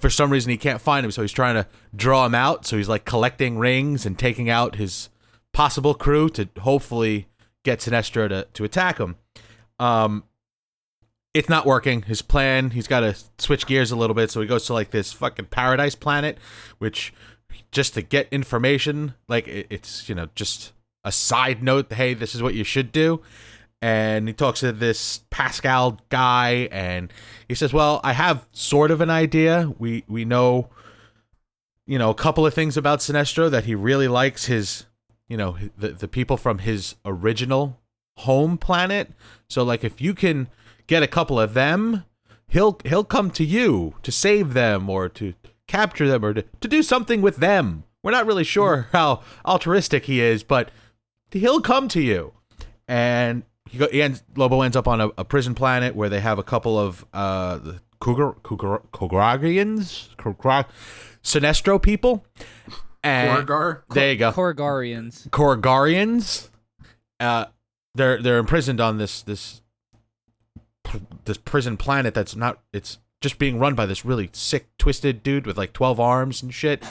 for some reason he can't find him, so he's trying to draw him out. So he's like collecting rings and taking out his possible crew to hopefully get Sinestro to, to attack him. Um, it's not working. His plan, he's got to switch gears a little bit, so he goes to like this fucking paradise planet, which just to get information, like it's you know just a side note. Hey, this is what you should do and he talks to this Pascal guy, and he says, "Well, I have sort of an idea. We we know you know, a couple of things about Sinestro that he really likes his, you know, the the people from his original home planet. So like if you can get a couple of them, he'll he'll come to you to save them or to capture them or to, to do something with them. We're not really sure how altruistic he is, but he'll come to you. And he, go, he ends, Lobo ends up on a, a prison planet where they have a couple of uh, the Cougar, Cougar, Cogragians, Cogra, Sinestro people. And Gorgar? there you go. Korgarians. Korgarians. Uh, they're they're imprisoned on this this this prison planet that's not it's just being run by this really sick twisted dude with like 12 arms and shit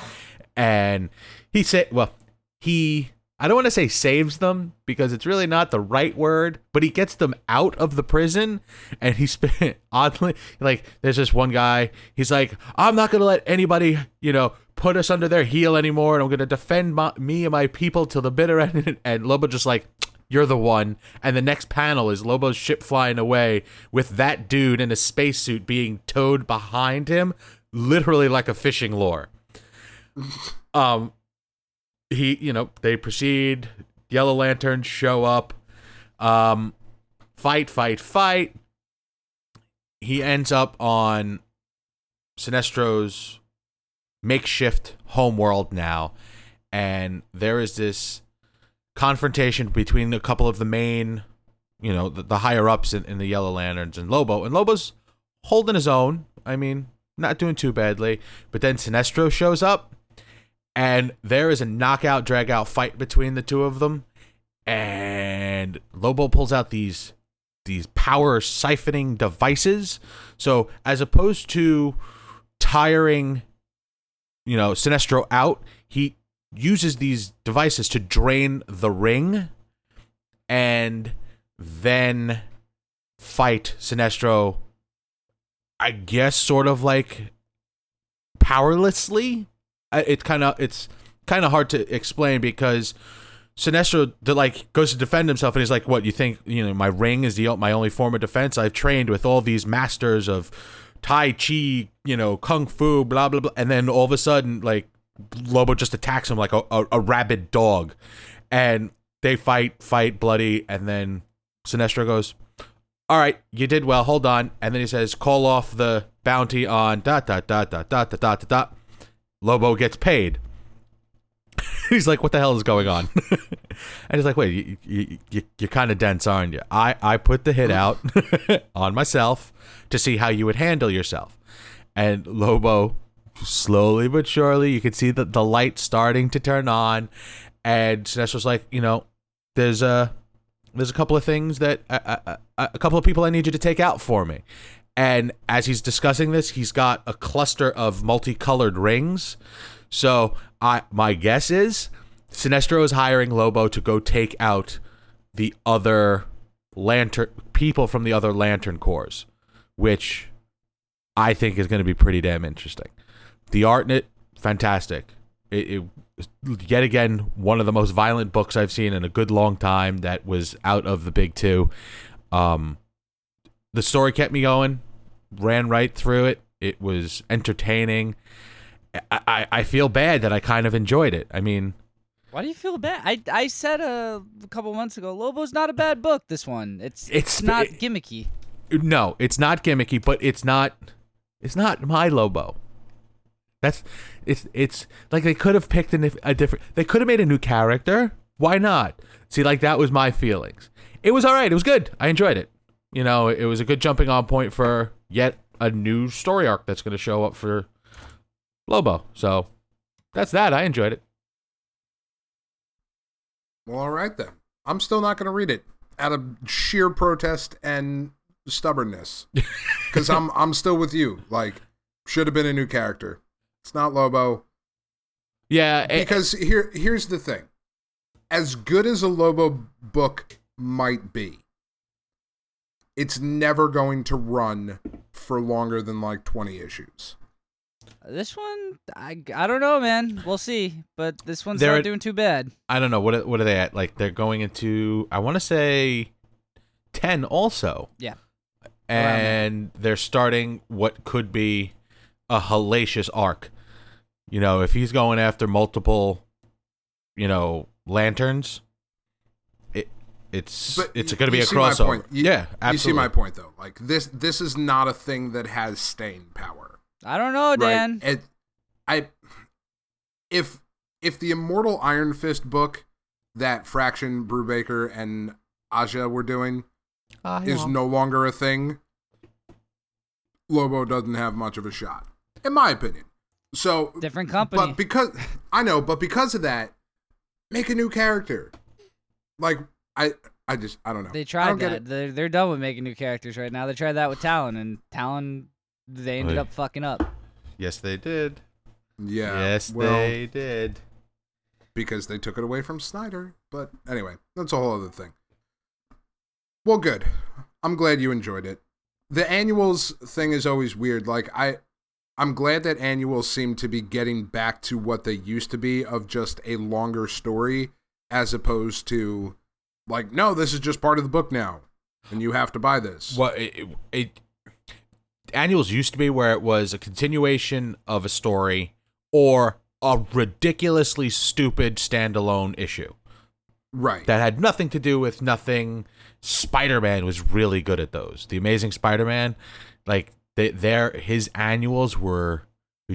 and he said well he I don't want to say saves them because it's really not the right word, but he gets them out of the prison and he spent oddly like there's this one guy, he's like, I'm not gonna let anybody, you know, put us under their heel anymore, and I'm gonna defend my, me and my people till the bitter end. And Lobo just like, you're the one. And the next panel is Lobo's ship flying away with that dude in a spacesuit being towed behind him, literally like a fishing lure. Um, he, you know, they proceed. Yellow Lanterns show up. Um, fight, fight, fight. He ends up on Sinestro's makeshift homeworld now, and there is this confrontation between a couple of the main, you know, the, the higher ups in, in the Yellow Lanterns and Lobo. And Lobo's holding his own. I mean, not doing too badly. But then Sinestro shows up, and there is a knockout, drag out fight between the two of them. And Lobo pulls out these these power siphoning devices. So as opposed to tiring, you know, Sinestro out, he uses these devices to drain the ring and then fight Sinestro I guess sort of like powerlessly. I- It kind of it's kind of hard to explain because Sinestro like goes to defend himself and he's like, "What you think? You know, my ring is the my only form of defense. I've trained with all these masters of Tai Chi, you know, Kung Fu, blah blah blah." And then all of a sudden, like Lobo just attacks him like a, a, a rabid dog. And they fight, fight, bloody, and then Sinestro goes, all right, you did well. Hold on. And then he says, call off the bounty on dot, dot, dot, dot, dot, dot, dot, dot. Lobo gets paid. he's like, what the hell is going on? and he's like, wait, you, you, you, are kind of dense, aren't you? I, I put the hit out on myself to see how you would handle yourself. And Lobo slowly but surely, you can see that the light starting to turn on, and Sinestro's like, "You know, there's a there's a couple of things that a, a, a couple of people I need you to take out for me." And as he's discussing this, he's got a cluster of multicolored rings. So I my guess is Sinestro is hiring Lobo to go take out the other lantern people from the other lantern corps, which I think is going to be pretty damn interesting. The art in it, fantastic. It, it yet again one of the most violent books I've seen in a good long time. That was out of the big two. Um, the story kept me going, ran right through it. It was entertaining. I, I, I feel bad that I kind of enjoyed it. I mean, Why do you feel bad? I I said a, couple months ago, Lobo's not a bad book. This one, it's It's- it's, not it- gimmicky. no, it's not gimmicky, but it's not it's not my Lobo. That's it's it's like they could have picked a, a different. They could have made a new character. Why not? See, like that was my feelings. It was all right. It was good. I enjoyed it. You know, it was a good jumping on point for yet a new story arc that's going to show up for Lobo. So that's that. I enjoyed it. Well, all right then. I'm still not going to read it out of sheer protest and stubbornness, because I'm I'm still with you. Like, should have been a new character. It's not Lobo. Yeah, eh, Because here here's the thing. As good as a Lobo book might be, it's never going to run for longer than like 20 issues. This one, I, I don't know, man. We'll see. But this one's They're not doing too bad. I don't know what what are they at? Like they're going into I want to say ten also. Yeah. and they're starting what could be a hellacious arc. You know, if he's going after multiple, you know, lanterns, it it's But it's going to be a see my crossover. point. You- yeah, You see my point though. Like this, this is not a thing that has staying power. I don't know, Dan. Right? It, I, if if the Immortal Iron Fist book that Fraction, Brubaker, and Aja were doing Ah, is yeah. no longer a thing, Lobo doesn't have much of a shot, in my opinion. So, Different company. but because I know, but because of that, make a new character. Like I, I just I don't know. they tried that. They're they're done with making new characters right now. They tried that with Talon, and Talon, they ended Oy. up fucking up. Yes, they did. Yeah. yes, well, they did. because they took it away from Snyder. But anyway, that's a whole other thing. Well, good. I'm glad you enjoyed it. The annuals thing is always weird. Like I I'm glad that annuals seem to be getting back to what they used to be of just a longer story as opposed to like no, this is just part of the book now and you have to buy this. What it, it annuals used to be where it was a continuation of a story or a ridiculously stupid standalone issue Right. that had nothing to do with nothing. Spider-Man was really good at those. The Amazing Spider-Man, like they, their his annuals were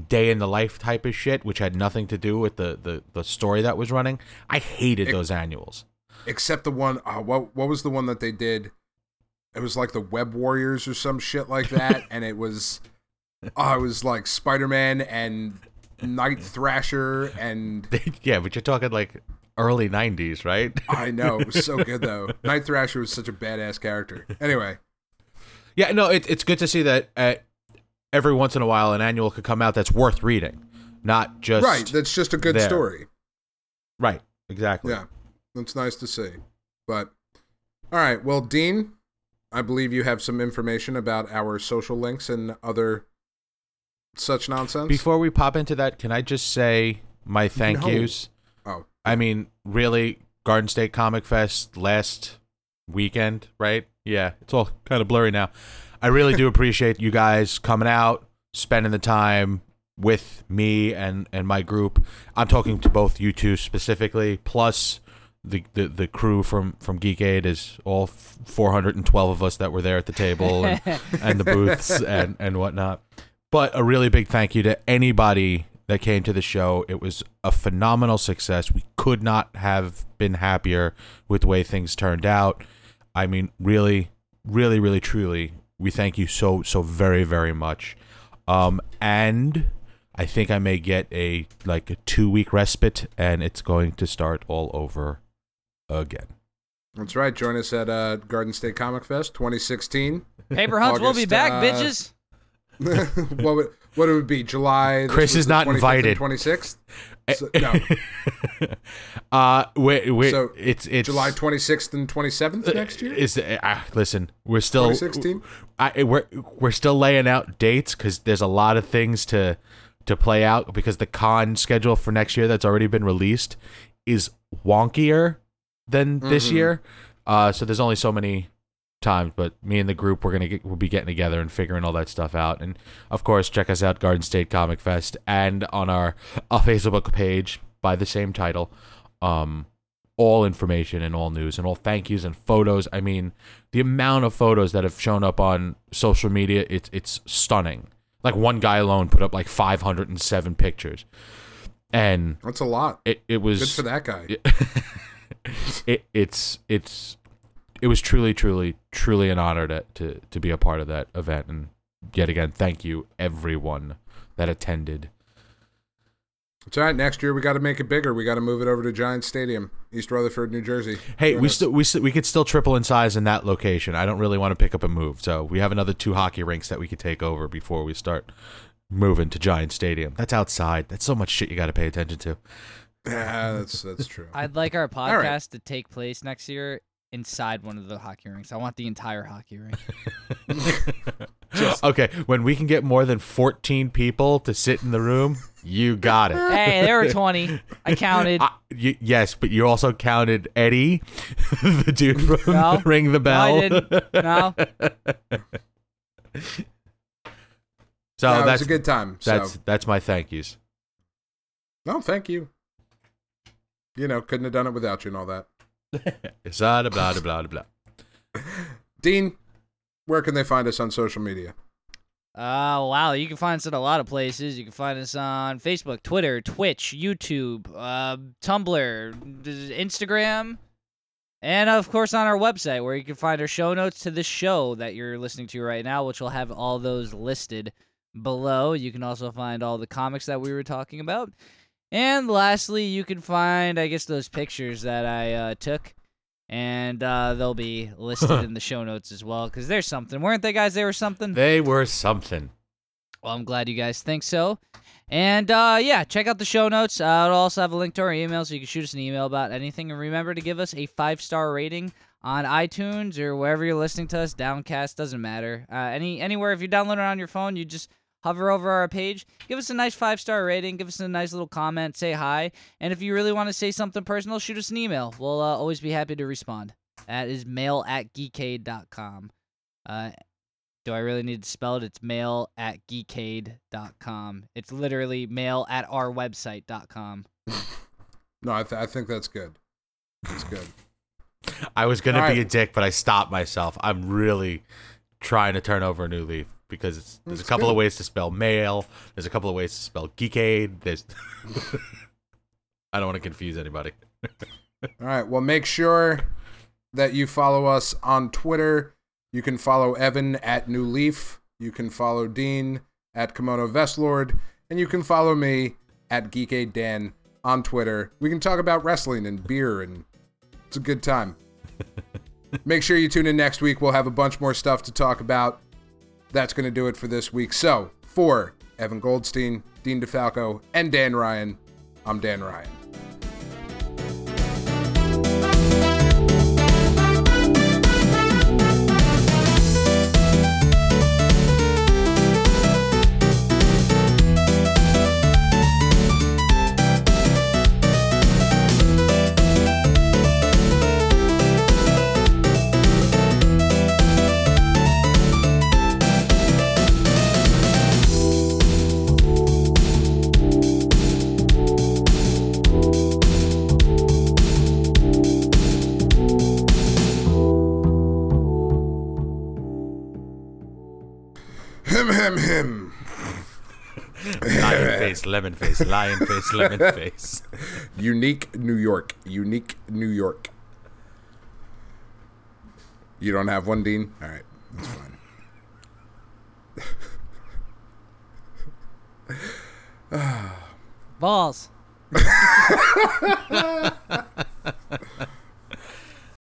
day in the life type of shit, which had nothing to do with the the, the story that was running. I hated It- those annuals. except the one uh, what what was the one that they did it was like the web warriors or some shit like that and it was oh it was like spider-man and night thrasher and yeah, but you're talking like early '90s, right? i know it was so good though night thrasher was such a badass character anyway Yeah, no, it, it's good to see that uh, every once in a while an annual could come out that's worth reading, not just right that's just a good there. story right. Exactly. yeah that's nice to see but all right well dean i believe you have some information about our social links and other such nonsense Before we pop into that, can I just say my thank No. yous? oh I mean, really, Garden State Comic Fest last weekend, right? Yeah, it's all kind of blurry now. I really do appreciate you guys coming out, spending the time with me and and my group. I'm talking to both you two specifically, plus the the, the crew from from Geekade is all 412 of us that were there at the table and, and the booths and and whatnot. But a really big thank you to anybody that came to the show. It was a phenomenal success. We could not have been happier with the way things turned out. I mean, really, really, really, truly, we thank you so, so very, very much. Um, and I think I may get a like a two week respite, and it's going to start all over again. That's right. Join us at uh, Garden State Comic Fest 2016. Paper Hunts will be back, uh, bitches. what would what it would be? July. Chris is not invited. 26th. So, no, uh, wait, wait, So, it's it's July 26th and 27th next year. Is uh, listen, we're still 2016. I, we're we're still laying out dates because there's a lot of things to to play out because the con schedule for next year that's already been released is wonkier than this Mhm. year. Uh, so there's only so many times, but me and the group we're gonna get, we'll be getting together and figuring all that stuff out. And of course, check us out Garden State Comic Fest and on our Facebook page by the same title. Um, all information and all news and all thank yous and photos. I mean, the amount of photos that have shown up on social media, it's it's stunning. Like one guy alone put up like 507 pictures, and That's a lot. it it was Good for that guy. it, it's it's it was truly truly truly an honor to, to to be a part of that event and yet again thank you everyone that attended It's all right. Next year we got to make it bigger. We got to move it over to Giant Stadium, East Rutherford, New Jersey. hey Join we still we still, we could still triple in size in that location i don't really want to pick up and move so we have another two hockey rinks that we could take over before we start moving to giant stadium that's outside that's so much shit you got to pay attention to Yeah, that's that's true. I'd like our right. podcast to take place next year inside one of the hockey rinks. I want the entire hockey rink. okay when we can get more than 14 people to sit in the room you got it hey, there were 20. I counted. I, y- yes, but you also counted Eddie, the dude from No. Ring the No, Bell. I didn't. No. so no, it was that's a good time. So that's that's my thank yous. No, thank you. You know, couldn't have done it without you and all that. It's blah blah blah blah blah. Dean, where can they find us on social media? Uh, wow. You can find us at a lot of places. You can find us on Facebook, Twitter, Twitch, YouTube, uh, Tumblr, Instagram, and of course on our website where you can find our show notes to this show that you're listening to right now, which will have all those listed below. You can also find all the comics that we were talking about. And lastly, you can find, I guess, those pictures that I uh, took. And uh, they'll be listed in the show notes as well, because they're something. Weren't they, guys? They were something? They were something. Well, I'm glad you guys think so. And uh, yeah, check out the show notes. Uh, it'll also have a link to our email, so you can shoot us an email about anything. And remember to give us a five star rating on iTunes or wherever you're listening to us. Downcast doesn't matter. Uh, any anywhere if you download it on your phone, you just hover over our page, give us a nice five star rating, give us a nice little comment, say hi, and if you really want to say something personal, shoot us an email. We'll uh, always be happy to respond. That is mail at geekade.com. Uh, do I really need to spell it? It's mail at geekade.com. It's literally mail at our website.com. No, I, th- I think that's good. That's good. I was gonna be right. a dick, but I stopped myself. I'm really trying to turn over a new leaf because it's, there's a couple good. of ways to spell mail. There's a couple of ways to spell geekade. There's I don't want to confuse anybody. All right. Well, make sure that you follow us on Twitter. You can follow Evan at New Leaf. You can follow Dean at Kimono Vestlord. And you can follow me at Geekade Dan on Twitter. We can talk about wrestling and beer, and it's a good time. Make sure you tune in next week. We'll have a bunch more stuff to talk about. That's going to do it for this week. So, for Evan Goldstein, Dean DeFalco, and Dan Ryan, I'm Dan Ryan. Face, lemon face, lion face, lemon face. Unique New York. Unique New York. You don't have one, Dean? All right. That's fine. Balls.